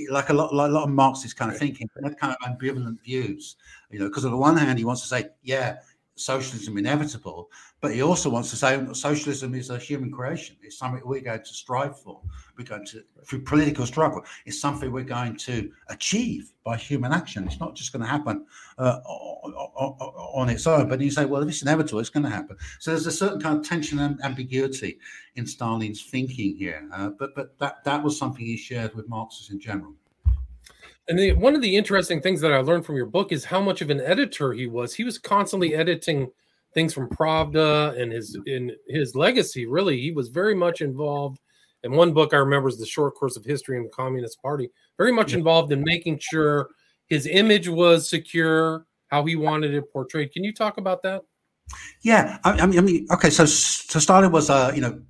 Like a lot, like a lot of Marxist kind of thinking, that kind of ambivalent views. You know, because on the one hand, he wants to say, yeah, socialism inevitable, but he also wants to say socialism is a human creation. It's something we're going to strive for. We're going to, through political struggle, it's something we're going to achieve by human action. It's not just going to happen uh, on its own. But you say, well, if it's inevitable, it's going to happen. So there's a certain kind of tension and ambiguity in Stalin's thinking here. Uh, but but that that was something he shared with Marxists in general. And the, one of the interesting things that I learned from your book is how much of an editor he was. He was constantly editing things from Pravda and his in his legacy. Really, he was very much involved. And one book I remember is the short course of history in the Communist Party. Very much involved in making sure his image was secure, how he wanted it portrayed. Can you talk about that? Yeah, I, I mean, okay. So, so Stalin was a, you know,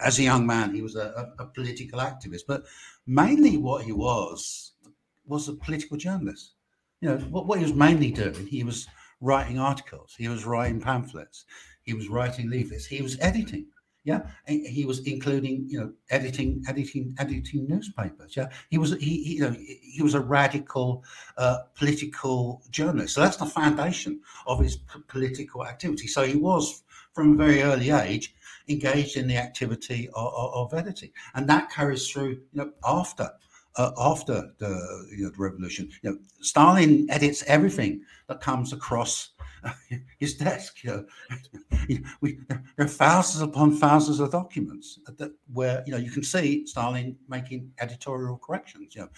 as a young man, he was a, a political activist, but mainly what he was was a political journalist. You know, what, what he was mainly doing, he was writing articles, he was writing pamphlets, he was writing leaflets, he was editing. Yeah, he was including, you know, editing, editing, editing newspapers. Yeah, he was, he, he you know, he was a radical uh, political journalist. So that's the foundation of his p- political activity. So he was, from a very early age, engaged in the activity of, of, of editing, and that carries through, you know, after uh, after the, you know, the revolution. You know, Stalin edits everything that comes across his desk. You know, we, there are thousands upon thousands of documents that where you know you can see Stalin making editorial corrections. You know,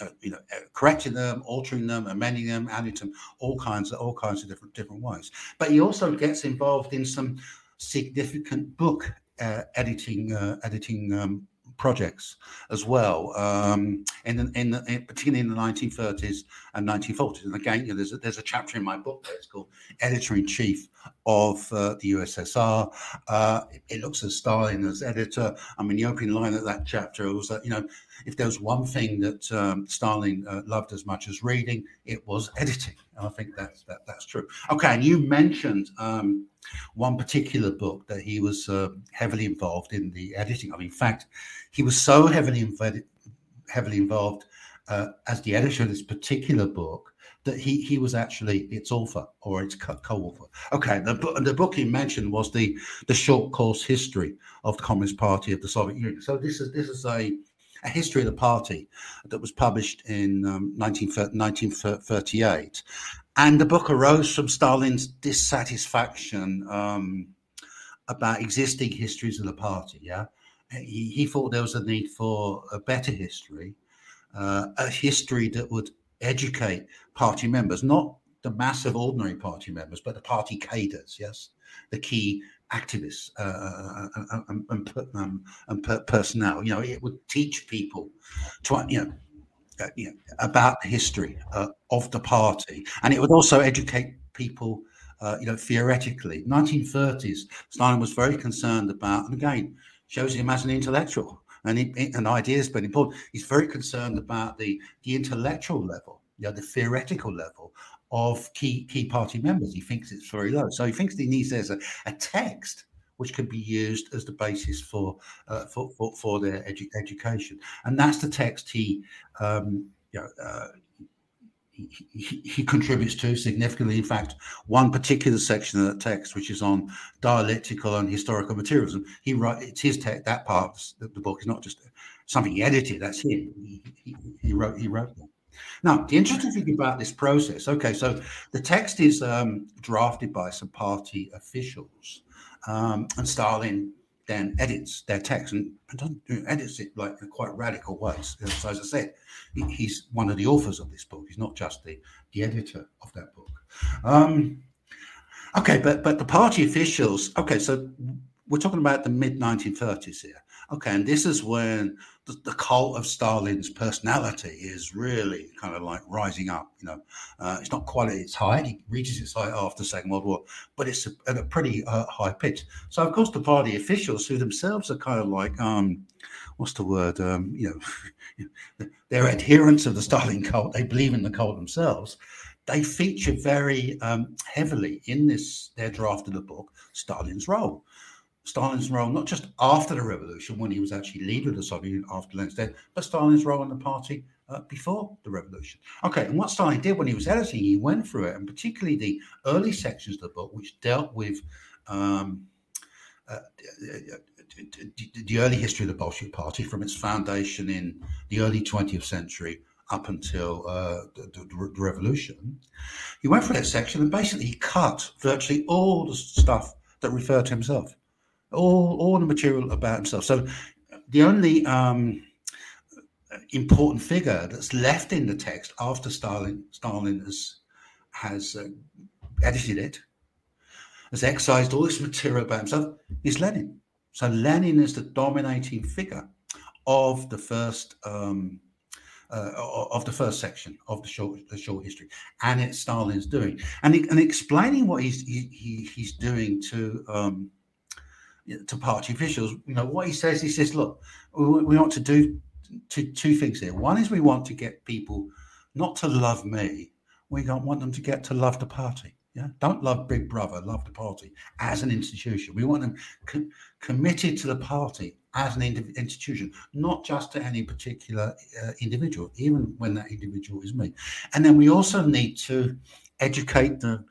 uh, you know, uh, correcting them, altering them, amending them, adding them, all kinds of all kinds of different different ways. But he also gets involved in some significant book uh, editing uh, editing um, projects as well, um, in, in, in, particularly in the 1930s and 1940s. And again, you know, there's a, there's a chapter in my book there. It's called Editor in Chief of uh, the USSR. Uh, it looks at Stalin as editor. I mean, the opening line of that chapter was that you know, if there was one thing that um, Stalin uh, loved as much as reading, it was editing. And I think that's that, that's true. Okay, and you mentioned. Um, one particular book that he was uh, heavily involved in the editing of. In fact, he was so heavily inv- heavily involved uh, as the editor of this particular book that he he was actually its author or its co-author. Okay, the, the book he mentioned was the the short course history of the Communist Party of the Soviet Union. So this is this is a a history of the party that was published in um, 1938. And the book arose from Stalin's dissatisfaction um, about existing histories of the party. Yeah, he, he, thought there was a need for a better history, uh, a history that would educate party members, not the mass of ordinary party members, but the party cadres. Yes, the key activists uh, uh, uh, uh and, and, and, personnel. You know, it would teach people to you know uh, you know, about the history uh, of the party, and it would also educate people, you know, theoretically. 1930s, Stalin was very concerned about, and again, shows him as an intellectual, and he, and ideas but important. He's very concerned about the the intellectual level, you know, the theoretical level of key key party members. He thinks it's very low, so he thinks he needs there's a, a text which can be used as the basis for uh, for, for, for their edu- education. And that's the text he um, you know, uh, he, he, he, contributes to significantly. In fact, one particular section of that text, which is on dialectical and historical materialism, he wrote it's his text. That part of the book is not just something he edited. That's him. He, he, he wrote. He wrote that. Now, the interesting thing about this process. Okay, so the text is um, drafted by some party officials, um, and Stalin then edits their text and, and edits it like in quite radical ways. So as I said, he, he's one of the authors of this book. He's not just the, the editor of that book. Um, okay, but but the party officials. Okay, so we're talking about the mid 1930s here. Okay, and this is when the, the, cult of Stalin's personality is really kind of like rising up. You know, uh, it's not quite at its height. He reaches its height after the Second World War, but it's a, at a pretty uh, high pitch. So, of course, the party officials, who themselves are kind of like, um, what's the word? Um, you know, they're adherents of the Stalin cult. They believe in the cult themselves. They feature very um, heavily in this their draft of the book Stalin's role. Stalin's role, not just after the revolution, when he was actually leader of the Soviet Union after Lenin's death, but Stalin's role in the party uh, before the revolution. Okay, and what Stalin did when he was editing, he went through it, and particularly the early sections of the book, which dealt with um, uh, the early history of the Bolshevik Party from its foundation in the early 20th century up until uh, the, the, the, revolution. He went through that section and basically cut virtually all the stuff that referred to himself all all the material about himself. So the only um, important figure that's left in the text after Stalin Stalin has has uh, edited it, has excised all this material about himself, is Lenin. So Lenin is the dominating figure of the first um, uh, of the first section of the short the short history, and it's Stalin's doing, and and explaining what he's he, he's doing to um, to party officials, you know, what he says, he says, look, we, we want to do two, two things here. One is we want to get people not to love me, we don't want them to get to love the party. Yeah, don't love Big Brother, love the party as an institution. We want them co- committed to the party as an ind- institution, not just to any particular uh, individual, even when that individual is me. And then we also need to educate the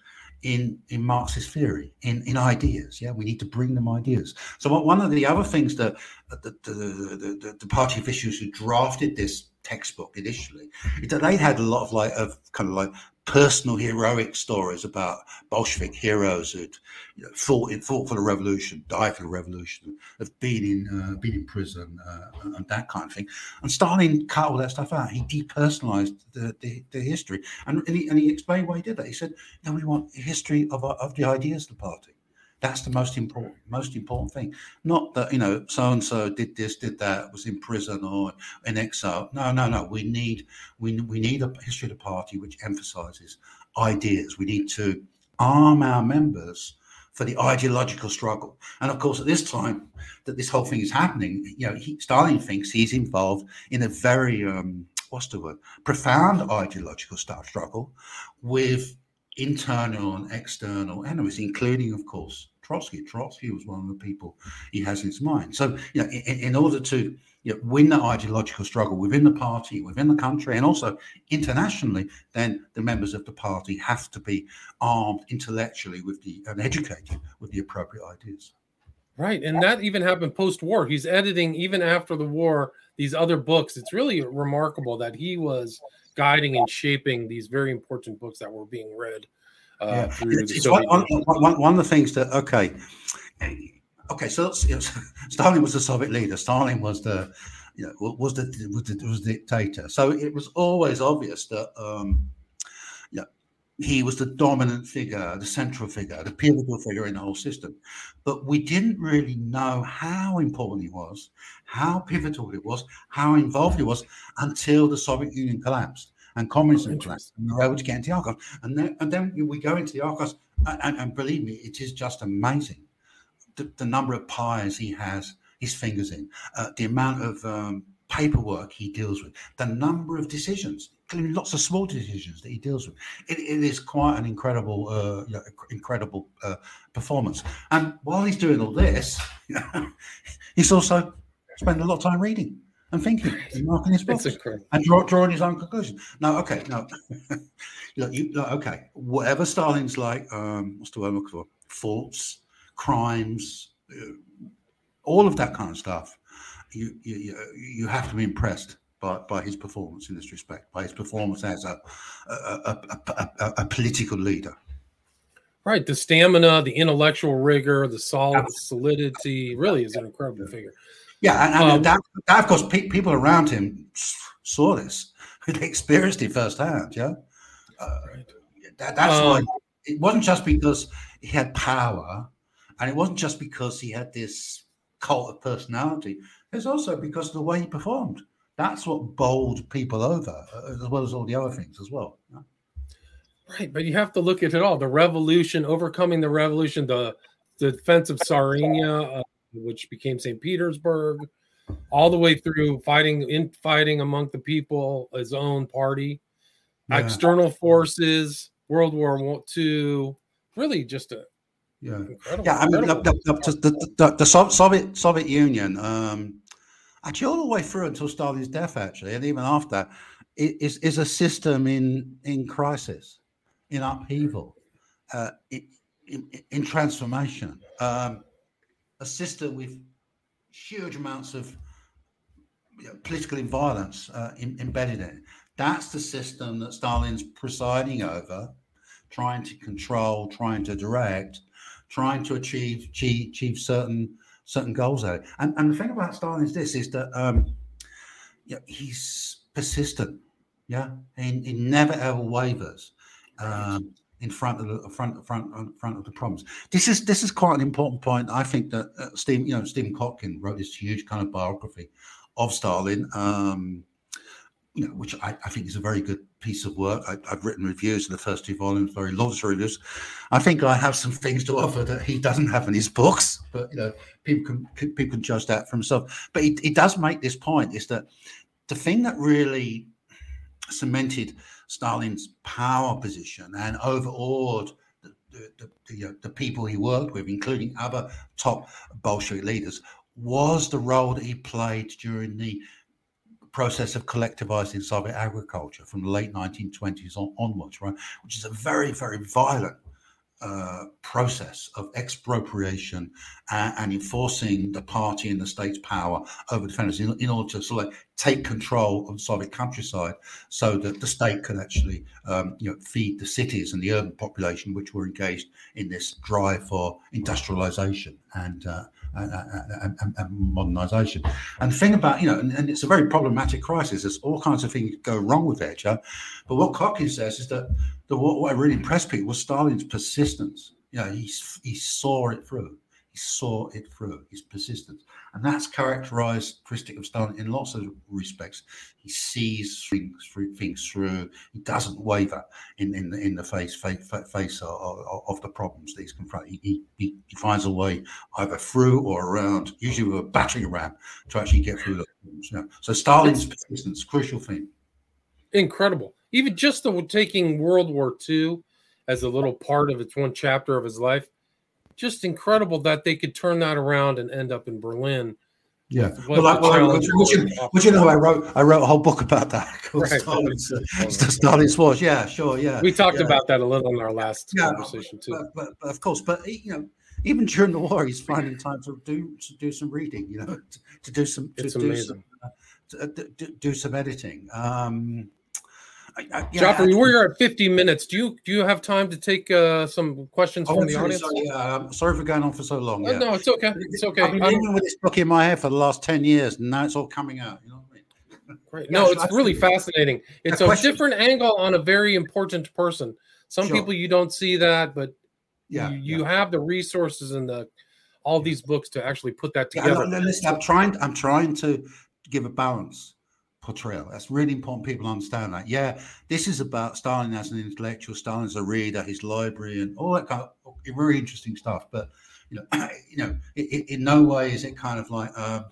in in Marxist theory, in in ideas. Yeah, we need to bring them ideas. So one of the other things that the the, the, the, the party officials who drafted this textbook initially that they had a lot of like of kind of like personal heroic stories about Bolshevik heroes who'd you know, fought fought for the revolution, died for the revolution, have been in uh, been in prison, uh, and that kind of thing. And Stalin cut all that stuff out. He depersonalized the, the, the history, and, and he, and, he, explained why he did that. He said, "No, we want a history of of the ideas of the party." That's the most important, most important thing. Not that you know so and so did this, did that, was in prison or in exile. No, no, no. We need we we need a history of the party which emphasises ideas. We need to arm our members for the ideological struggle. And of course, at this time that this whole thing is happening, you know, he, Stalin thinks he's involved in a very um, what's the word profound ideological struggle with internal and external enemies, including, of course, Trotsky. Trotsky was one of the people he has in his mind. So, you know, in, in order to you know, win the ideological struggle within the party, within the country, and also internationally, then the members of the party have to be armed intellectually with the and educated with the appropriate ideas. Right, and that even happened post-war. He's editing even after the war these other books. It's really remarkable that he was guiding and shaping these very important books that were being read uh, yeah. through it's, the one, one, one, of the things that okay, okay. So Stalin was the Soviet leader. Stalin was the you know, was the was the, was the dictator. So it was always obvious that um, he was the dominant figure, the central figure, the pivotal figure in the whole system. But we didn't really know how important he was, how pivotal it was, how involved he was until the Soviet Union collapsed and communism collapsed. And we were able to get into the archives. And then, and then we go into the archives, and, and believe me, it is just amazing the, the, number of pies he has his fingers in, uh, the amount of um, paperwork he deals with, the number of decisions, including lots of small decisions that he deals with. it, it is quite an incredible, uh, you know, incredible uh, performance. And while he's doing all this, he's also spending a lot of time reading and thinking and marking his books and draw, drawing his own conclusions. No, okay, no. look, you, look, okay, whatever Stalin's like, um, what's the word I'm looking for? Faults, crimes, uh, all of that kind of stuff. You, you, you have to be impressed by, by his performance in this respect, by his performance as a, a, a, a, a political leader. Right, the stamina, the intellectual rigor, the solid solidity, really is an incredible figure. Yeah, and, and um, that, that, of course, pe- people around him saw this, they experienced it firsthand. Yeah, uh, right. that, that's um, why it wasn't just because he had power, and it wasn't just because he had this cult of personality. It's also because of the way he performed. That's what bowled people over, uh, as well as all the other things as well. Yeah? Right, but you have to look at it all: the revolution, overcoming the revolution, the, the defense of Tsaritsyn, uh, which became St. Petersburg, all the way through fighting in fighting among the people, his own party, yeah. external forces, World War II. Really, just a yeah, incredible, yeah. I mean, the, the, the, the, Soviet Soviet Union, um, actually, all the way through until Stalin's death, actually, and even after, is is a system in in crisis, in upheaval, uh, in, in, in transformation. Um, a system with huge amounts of you know, political violence uh, in, embedded in it. That's the system that Stalin's presiding over, trying to control, trying to direct, trying to achieve achieve, achieve certain certain goals there. And, and the thing about Stalin is this: is that um, yeah, he's persistent. Yeah, he, he never ever wavers. Um, in front of the front front front of the problems. This is this is quite an important point. I think that uh, Stephen, you know, Stephen Kotkin wrote this huge kind of biography of Stalin, um, you know, which I, I, think is a very good piece of work. I, have written reviews of the first two volumes, very of reviews. I think I have some things to offer that he doesn't have in his books, but you know, people can people can judge that for himself. But he, he does make this point: is that the thing that really cemented Stalin's power position and overawed the, the, the, uh, the, people he worked with, including other top Bolshevik leaders, was the role that he played during the process of collectivizing Soviet agriculture from the late 1920s on, onwards, right? Which is a very, very violent uh, process of expropriation and, and, enforcing the party and the state's power over defenders in, in, order to sort of take control of Soviet countryside so that the state could actually um, you know, feed the cities and the urban population which were engaged in this drive for industrialization and uh, and, and, and, modernization. And the thing about, you know, and, it's a very problematic crisis. There's all kinds of things go wrong with it, yeah? But what Kotkin says is that the, what, what really impressed people was Stalin's persistence You know, he he saw it through. Saw it through. His persistence, and that's characterized, characteristic of Stalin in lots of respects. He sees things, things through. He doesn't waver in in the, in the face face, face of, of the problems that he's confronted. He, he, he finds a way either through or around, usually with a battering ram, to actually get through the problems. You? So Stalin's persistence, crucial thing. Incredible. Even just the taking World War II as a little part of its one chapter of his life just incredible that they could turn that around and end up in Berlin. Yeah, well, I, well, which, which, you know, I wrote I wrote a whole book about that called right. Stalin's, uh, Stalin's Wars. Yeah, sure, yeah. We talked yeah. about that a little in our last yeah, conversation too. But, but, but, of course, but you know, even during the war, he's finding time to do to do some reading. You know, to, to do some to it's do amazing. some uh, to, do some editing. Um, Geoffrey, we're at 50 minutes. Do you do you have time to take uh, some questions oh, from the sorry, audience? Sorry, uh, sorry for going on for so long. Oh, yeah. no, it's okay. It's okay. I've been living with this book in my head for the last 10 years, and now it's all coming out. You know what I mean? Right. No, it's really fascinating. It's a, different angle on a very important person. Some sure. people you don't see that, but yeah, you, you yeah. have the resources and the all these books to actually put that together. Yeah, listen, I'm trying. I'm trying to give a balance portrayal. That's really important. People understand that. Yeah, this is about Stalin as an intellectual, Stalin as a reader, his library, and all that kind of very interesting stuff. But you know, you know, it, it, in no way is it kind of like uh,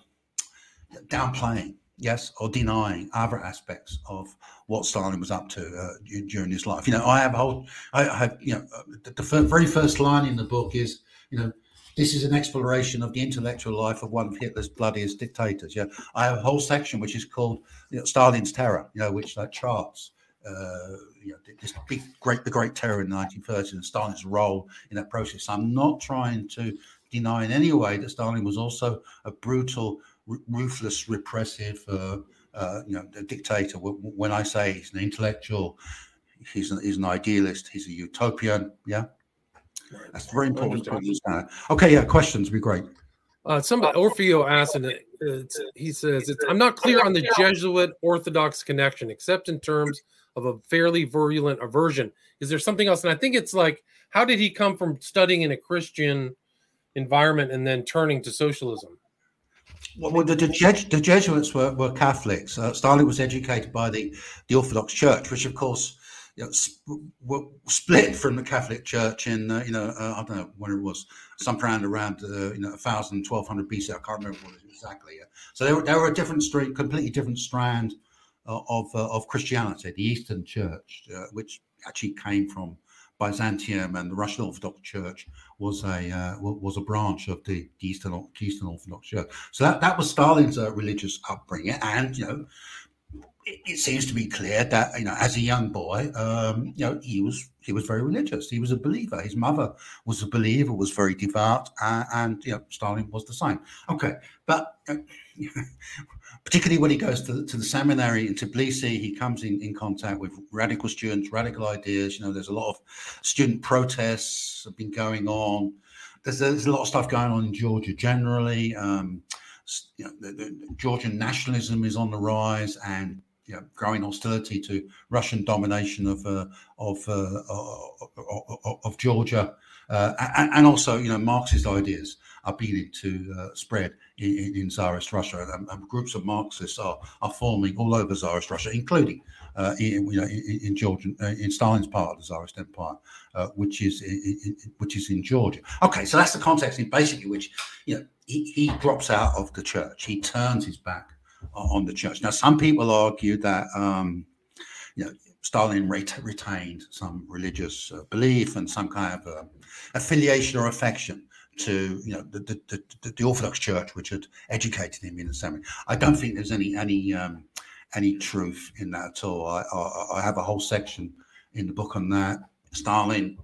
downplaying, yes, or denying other aspects of what Stalin was up to uh, during his life. You know, I have a whole, I have, you know, the, the very first line in the book is, you know, this is an exploration of the intellectual life of one of Hitler's bloodiest dictators. Yeah, I have a whole section which is called you know, Stalin's Terror. You know, which like charts. Uh, you know, this big, great, the Great Terror in the 1930s and Stalin's role in that process. I'm not trying to deny in any way that Stalin was also a brutal, r- ruthless, repressive, uh, uh, you know, dictator. When I say he's an intellectual, he's an, he's an idealist, he's a utopian. Yeah, that's very important to understand. Okay, yeah, questions would be great. Uh, somebody Orfeo asked, and it, he says, "I'm not clear on the Jesuit Orthodox connection, except in terms of a fairly virulent aversion. Is there something else?" And I think it's like, how did he come from studying in a Christian environment and then turning to socialism? Well, the, the, the Jesuits were, were Catholics. Uh, Stalin was educated by the, the Orthodox Church, which, of course, you know, sp- split from the Catholic Church in, uh, you know, uh, I don't know when it was, sometime around, uh, you know, 1000, 1200 BC. I can't remember exactly. So they were, they were a different stream, completely different strand uh, of, uh, of Christianity, the Eastern Church, uh, which actually came from Byzantium and the Russian Orthodox Church was a uh, was a branch of the Eastern Eastern Orthodox Church. So that, that was Stalin's uh, religious upbringing, and you know it, it, seems to be clear that you know, as a young boy, um, you know, he was he was very religious. He was a believer. His mother was a believer, was very devout, uh, and you know, Stalin was the same. Okay, but uh, particularly when he goes to, to the seminary in Tbilisi, he comes in, in contact with radical students, radical ideas. You know, there's a lot of student protests have been going on. There's, there's a lot of stuff going on in Georgia generally. Um, you know, the, the Georgian nationalism is on the rise, and you know, growing hostility to Russian domination of uh, of, uh, of, of Georgia, uh, and, and, also you know Marxist ideas are beginning to uh, spread in, in, Tsarist Russia, and, and, groups of Marxists are are forming all over Tsarist Russia, including. Uh, in, you know, in, in Georgian, uh, in Stalin's part of the Tsarist Empire, which is in, which is in Georgia. Okay, so that's the context in basically which you know he, he drops out of the church. He turns his back on the church. Now, some people argue that um, you know Stalin ret- retained some religious uh, belief and some kind of uh, affiliation or affection to you know the, the, the, the, Orthodox Church, which had educated him in the seminary. I don't think there's any any um, any truth in that at all. I, I, I have a whole section in the book on that. Stalin,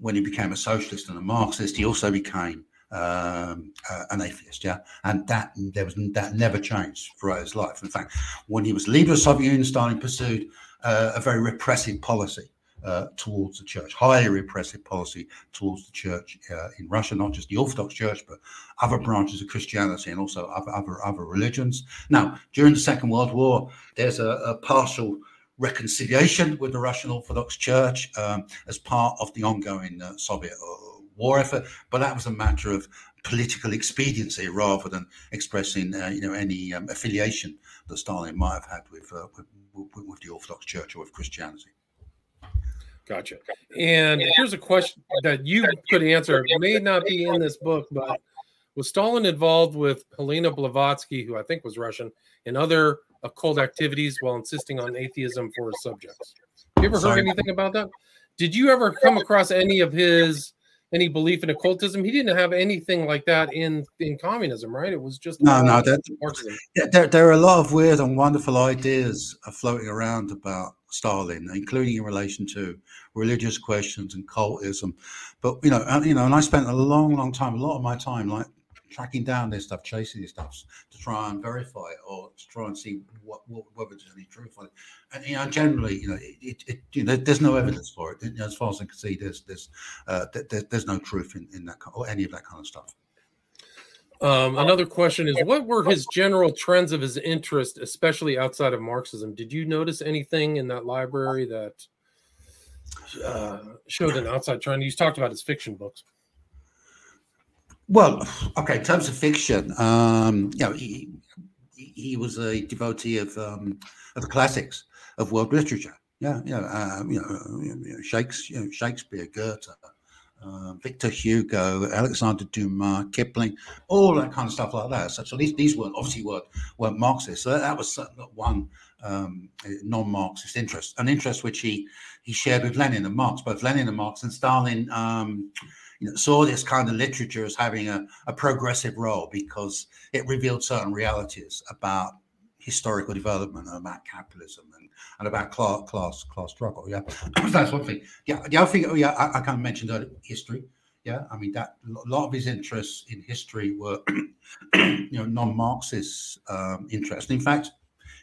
when he became a socialist and a Marxist, he also became um, uh, an atheist, yeah, and that there was that never changed throughout his life. In fact, when he was leader of the Soviet Union, Stalin pursued uh, a very repressive policy uh, towards the church, highly repressive policy towards the church uh, in Russia, not just the Orthodox Church, but other branches of Christianity and also other other, other religions. Now, during the Second World War, there's a, a partial reconciliation with the Russian Orthodox Church um, as part of the ongoing uh, Soviet uh, war effort, but that was a matter of political expediency rather than expressing, uh, you know, any um, affiliation that Stalin might have had with, uh, with, with the Orthodox Church or with Christianity. Gotcha. And here's a question that you could answer. It may not be in this book, but was Stalin involved with Helena Blavatsky, who I think was Russian, and other occult activities while insisting on atheism for his subjects? You ever Sorry. heard anything about that? Did you ever come across any of his any belief in occultism? He didn't have anything like that in in communism, right? It was just no, no. That, there, there are a lot of weird and wonderful ideas floating around about Stalin, including in relation to religious questions and cultism. But you know, and, you know, and I spent a long, long time, a lot of my time, like tracking down this stuff, chasing this stuff to try and verify it or to try and see what, what whether there's any truth on it. And you know, generally, you know, it, it you know, there's no evidence for it. You know, as far as I can see, there's there's uh, there, there's no truth in, in that or any of that kind of stuff. Um, another question is what were his general trends of his interest, especially outside of Marxism? Did you notice anything in that library that uh, showed an outside trend? He's talked about his fiction books. Well, okay, in terms of fiction, um, you know, he, he was a devotee of um, of the classics of world literature. Yeah, yeah, uh, you, know, Shakespeare, you know, Shakespeare, Goethe, uh, Victor Hugo, Alexander Dumas, Kipling, all that kind of stuff like that. So, so these these weren't obviously weren't, weren't Marxist. So that, that was one um, non-Marxist interest, an interest which he he shared with Lenin and Marx, both Lenin and Marx and Stalin. Um, you know, saw this kind of literature as having a, a progressive role because it revealed certain realities about historical development and about capitalism and, and about class class class struggle. Yeah, that's one thing. Yeah, the other thing. Oh, yeah, I, I kind of mentioned earlier, history. Yeah, I mean that a lot of his interests in history were, you know, non-Marxist um, interests. In fact,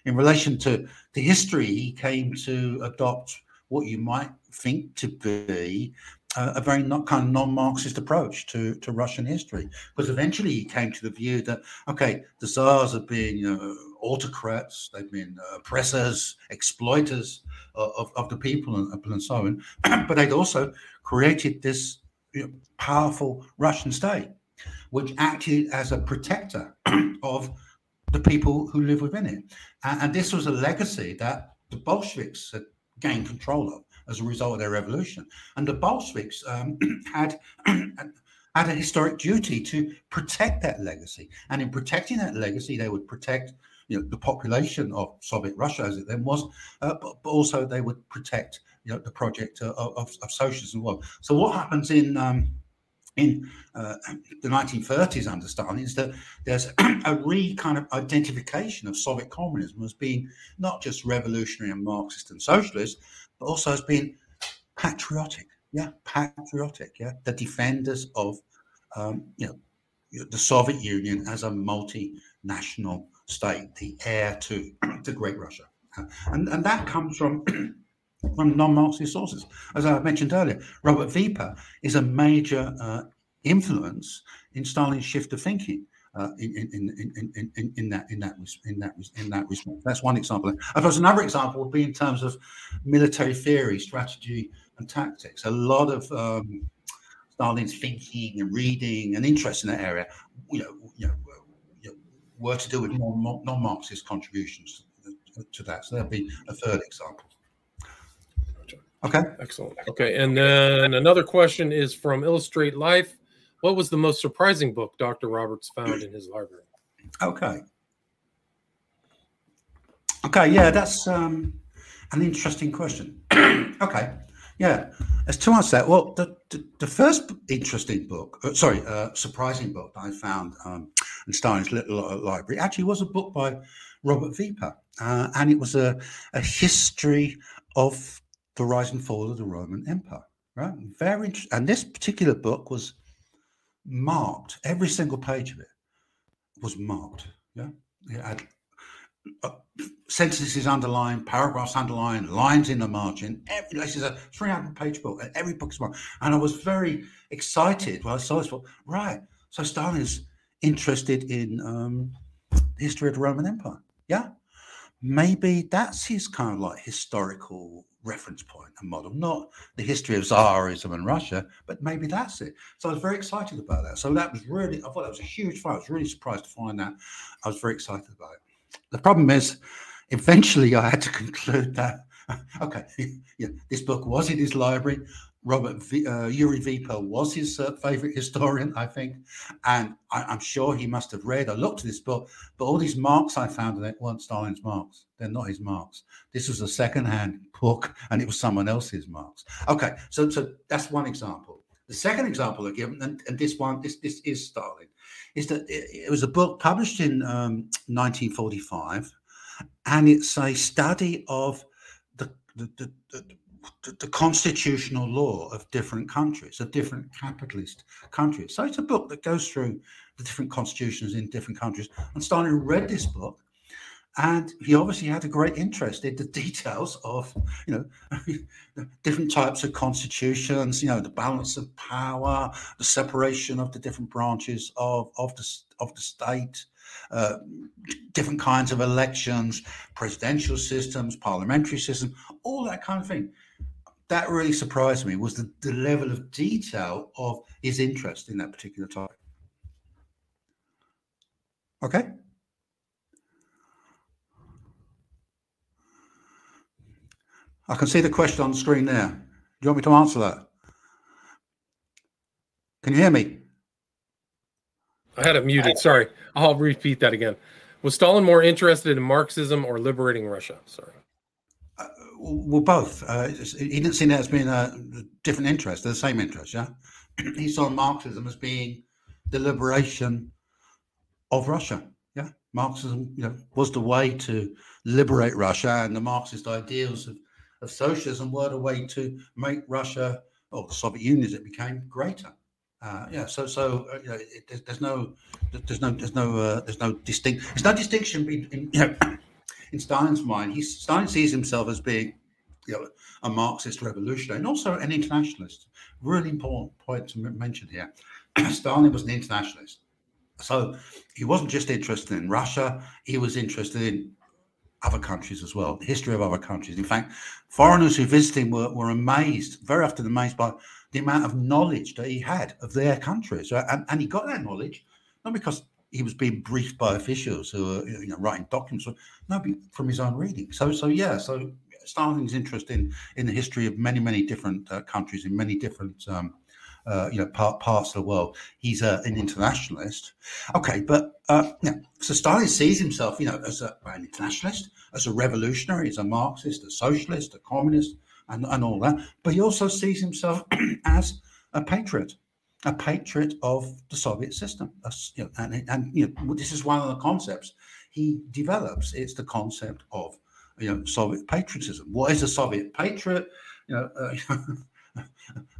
in relation to the history, he came to adopt what you might think to be a, very not kind of non-Marxist approach to, to Russian history, because eventually he came to the view that okay, the Tsars have been know autocrats, they've been uh, oppressors, exploiters of, of the people and, and so on, but they'd also created this you know, powerful Russian state, which acted as a protector of the people who live within it. And, and, this was a legacy that the Bolsheviks had gained control of as a result of their revolution. And the Bolsheviks um, had had a historic duty to protect that legacy. And in protecting that legacy, they would protect you know the population of Soviet Russia as it then was, uh, but, but, also they would protect you know the project of, of, of socialism. Well, so what happens in um, in uh, the 1930s understanding is that there's a re kind of identification of Soviet communism as being not just revolutionary and Marxist and socialist, but also as being patriotic. Yeah, patriotic. Yeah, the defenders of um, you know the Soviet Union as a multinational state, the heir to to Great Russia, and and that comes from. from non-Marxist sources. As I mentioned earlier, Robert Vipper is a major uh, influence in Stalin's shift of thinking. Uh, in, in, in, in, that in that in that in that respect. That's one example. Suppose another example would be in terms of military theory, strategy, and tactics. A lot of um, Stalin's thinking and reading and interest in that area, you know, you know, you know were to do with non-Marxist contributions to, to that. So that'd be a third example. Okay. Excellent. Okay. And then another question is from Illustrate Life. What was the most surprising book Dr. Roberts found in his library? Okay. Okay, yeah, that's um, an interesting question. okay, yeah, as to answer that, well, the, the, the first interesting book, uh, sorry, uh, surprising book I found um, in Stalin's little uh, library actually was a book by Robert Vipper, uh, and it was a, a history of the rise and fall of the Roman Empire. Right, very interesting. And this particular book was marked. Every single page of it was marked. Yeah, it had uh, sentences underlined, paragraphs underlined, lines in the margin. Every this is a 300 page book, and every book's marked. And I was very excited when I saw this book. Right, so Stalin is interested in um, the history of the Roman Empire. Yeah, maybe that's his kind of like historical reference point and model, not the history of Tsarism and Russia, but maybe that's it. So I was very excited about that. So that was really, I thought that was a huge find. I was really surprised to find that. I was very excited about it. The problem is, eventually I had to conclude that, okay, yeah, this book was in his library. Robert v, uh, Yuri Vipper was his uh, favorite historian, I think, and I, am sure he must have read. I looked at this book, but all these marks I found in it weren't Stalin's marks. They're not his marks. This was a second-hand book, and it was someone else's marks. Okay, so so that's one example. The second example I give, and, and this one, this this is Stalin, is that it, it was a book published in um, 1945, and it's a study of the the, the, the the constitutional law of different countries, of different capitalist countries. So it's a book that goes through the different constitutions in different countries. And Stalin read this book, and he obviously had a great interest in the details of, you know, different types of constitutions, you know, the balance of power, the separation of the different branches of of the of the state. Uh, different kinds of elections, presidential systems, parliamentary systems, all that kind of thing that really surprised me was the, the level of detail of his interest in that particular topic. Okay. I can see the question on the screen there. Do you want me to answer that? Can you hear me? I had it muted. Sorry. I'll repeat that again. Was Stalin more interested in Marxism or liberating Russia? Sorry. Well, both. Uh, he didn't see that as being a different interest. They're the same interest, yeah. he saw Marxism as being the liberation of Russia. Yeah, Marxism, you know, was the way to liberate Russia, and the Marxist ideals of, of socialism were the way to make Russia, or the Soviet Union as it became, greater. Uh, yeah, so so uh, you know, it, there's no there's no there's no uh, there's no distinct there's no distinction between you know in Stalin's mind, he Stalin sees himself as being you know, a Marxist revolutionary and also an internationalist. Really important point to mention here. Stalin was an internationalist. So he wasn't just interested in Russia, he was interested in other countries as well, the history of other countries. In fact, foreigners who visited him were, were amazed, very often amazed by the amount of knowledge that he had of their countries. And, and he got that knowledge not because he was being briefed by officials who were you know writing documents, no, from his own reading. So so yeah, so Stalin's interest in in the history of many many different uh, countries in many different um, uh, you know part, parts of the world. He's uh, an internationalist. Okay, but uh, yeah, so Stalin sees himself you know as a, an internationalist, as a revolutionary, as a Marxist, a socialist, a communist, and, and all that. But he also sees himself as a patriot a patriot of the Soviet system. You know, and, and you know, this is one of the concepts he develops. It's the concept of you know Soviet patriotism. What is a Soviet patriot? You know, uh,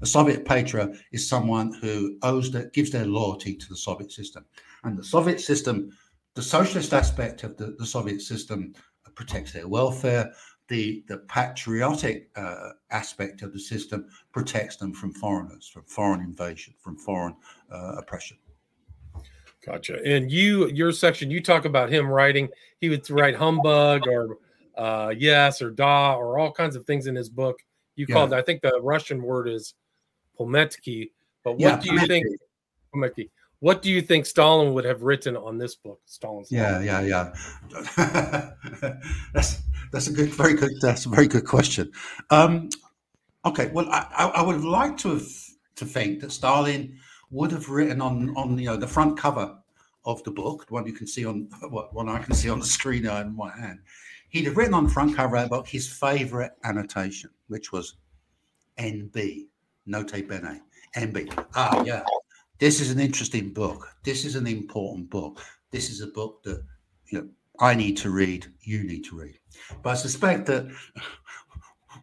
a Soviet patriot is someone who owes gives their loyalty to the Soviet system, and the Soviet system, the socialist aspect of the, the Soviet system, protects their welfare the the patriotic uh, aspect of the system protects them from foreigners, from foreign invasion, from foreign uh, oppression. Gotcha. And you, your section, you talk about him writing. He would write humbug or uh, yes or da or all kinds of things in his book. You yeah. called, I think the Russian word is pometki. But what yeah, do you pometki. think? Pometki. What do you think Stalin would have written on this book? Stalin's. Yeah, yeah, yeah. that's that's a good, very good. That's a very good question. Um, okay, well, I, I would like to have to think that Stalin would have written on on you know the front cover of the book, the one you can see on what one I can see on the screen in my hand. He'd have written on the front cover of the book his favorite annotation, which was NB, Nota Bene, NB. Ah, yeah, this is an interesting book. This is an important book. This is a book that you know I need to read. You need to read. But I suspect that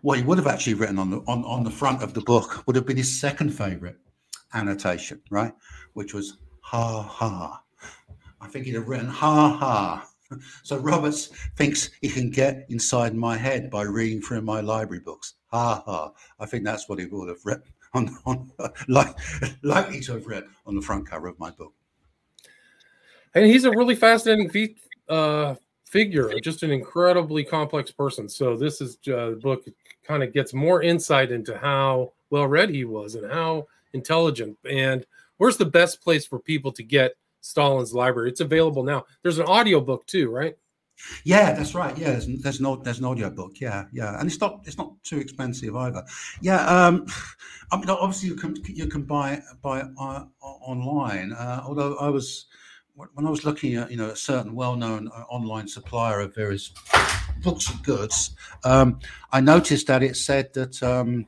what he would have actually written on the on, on the front of the book would have been his second favorite annotation, right? Which was ha ha. I think he'd have written ha ha. So Roberts thinks he can get inside my head by reading through my library books. Ha ha. I think that's what he would have written on, on like, likely to have read on the front cover of my book. And he's a really fascinating uh, figure, just an incredibly complex person. So this is uh, the book kind of gets more insight into how well read he was and how intelligent. And where's the best place for people to get Stalin's library? It's available now. There's an audio book too, right? Yeah, that's right. Yeah, there's, there's no there's an audio book. Yeah, yeah, and it's not it's not too expensive either. Yeah, um, I mean obviously you can you can buy buy uh, online. Uh, although I was when I was looking at you know a certain well-known uh, online supplier of various books and goods, um, I noticed that it said that um,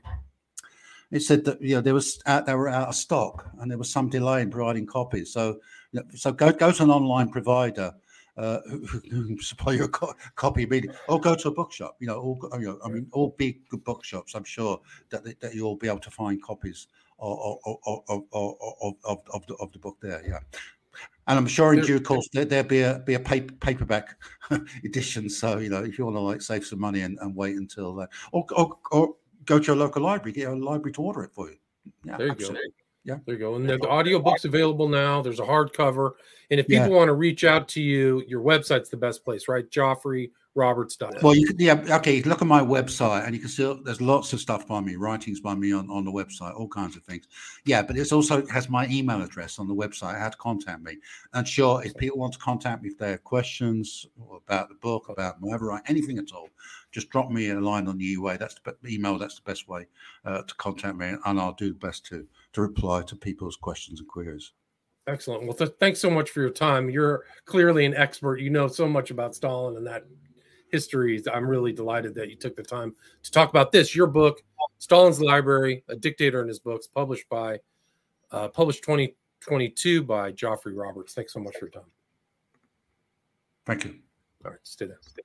it said that you know there was out, they were out of stock and there was some delay in providing copies. So you know, so go go to an online provider. Uh, who, who supply your co- copy immediately, or go to a bookshop. You know, all you know, I mean, all big good bookshops. I'm sure that that you'll be able to find copies of of, of, of, of, of, the, of the book there. Yeah. And I'm sure in due course there, will be a be a paper, paperback edition. So you know, if you want to like save some money and, and wait until that, or, or, or go to your local library, get a library to order it for you. Yeah, there you absolutely. go. Yeah, there you go. And the, the audiobook's available now. There's a hardcover. And if people yeah. want to reach out to you, your website's the best place, right? Geoffrey Roberts. Well, you could, yeah, okay. Look at my website, and you can see there's lots of stuff by me, writings by me on, on the website, all kinds of things. Yeah, but it's also has my email address on the website, how to contact me. And sure, if people want to contact me if they have questions about the book, about whatever, anything at all, just drop me a line on the UA. That's the email. That's the best way uh, to contact me, and I'll do the best to to reply to people's questions and queries. Excellent. Well, th- thanks so much for your time. You're clearly an expert. You know so much about Stalin and that history. I'm really delighted that you took the time to talk about this. Your book, Stalin's Library: A Dictator and His Books, published by uh, published 2022 by Geoffrey Roberts. Thanks so much for your time. Thank you. All right, stay there. Stay.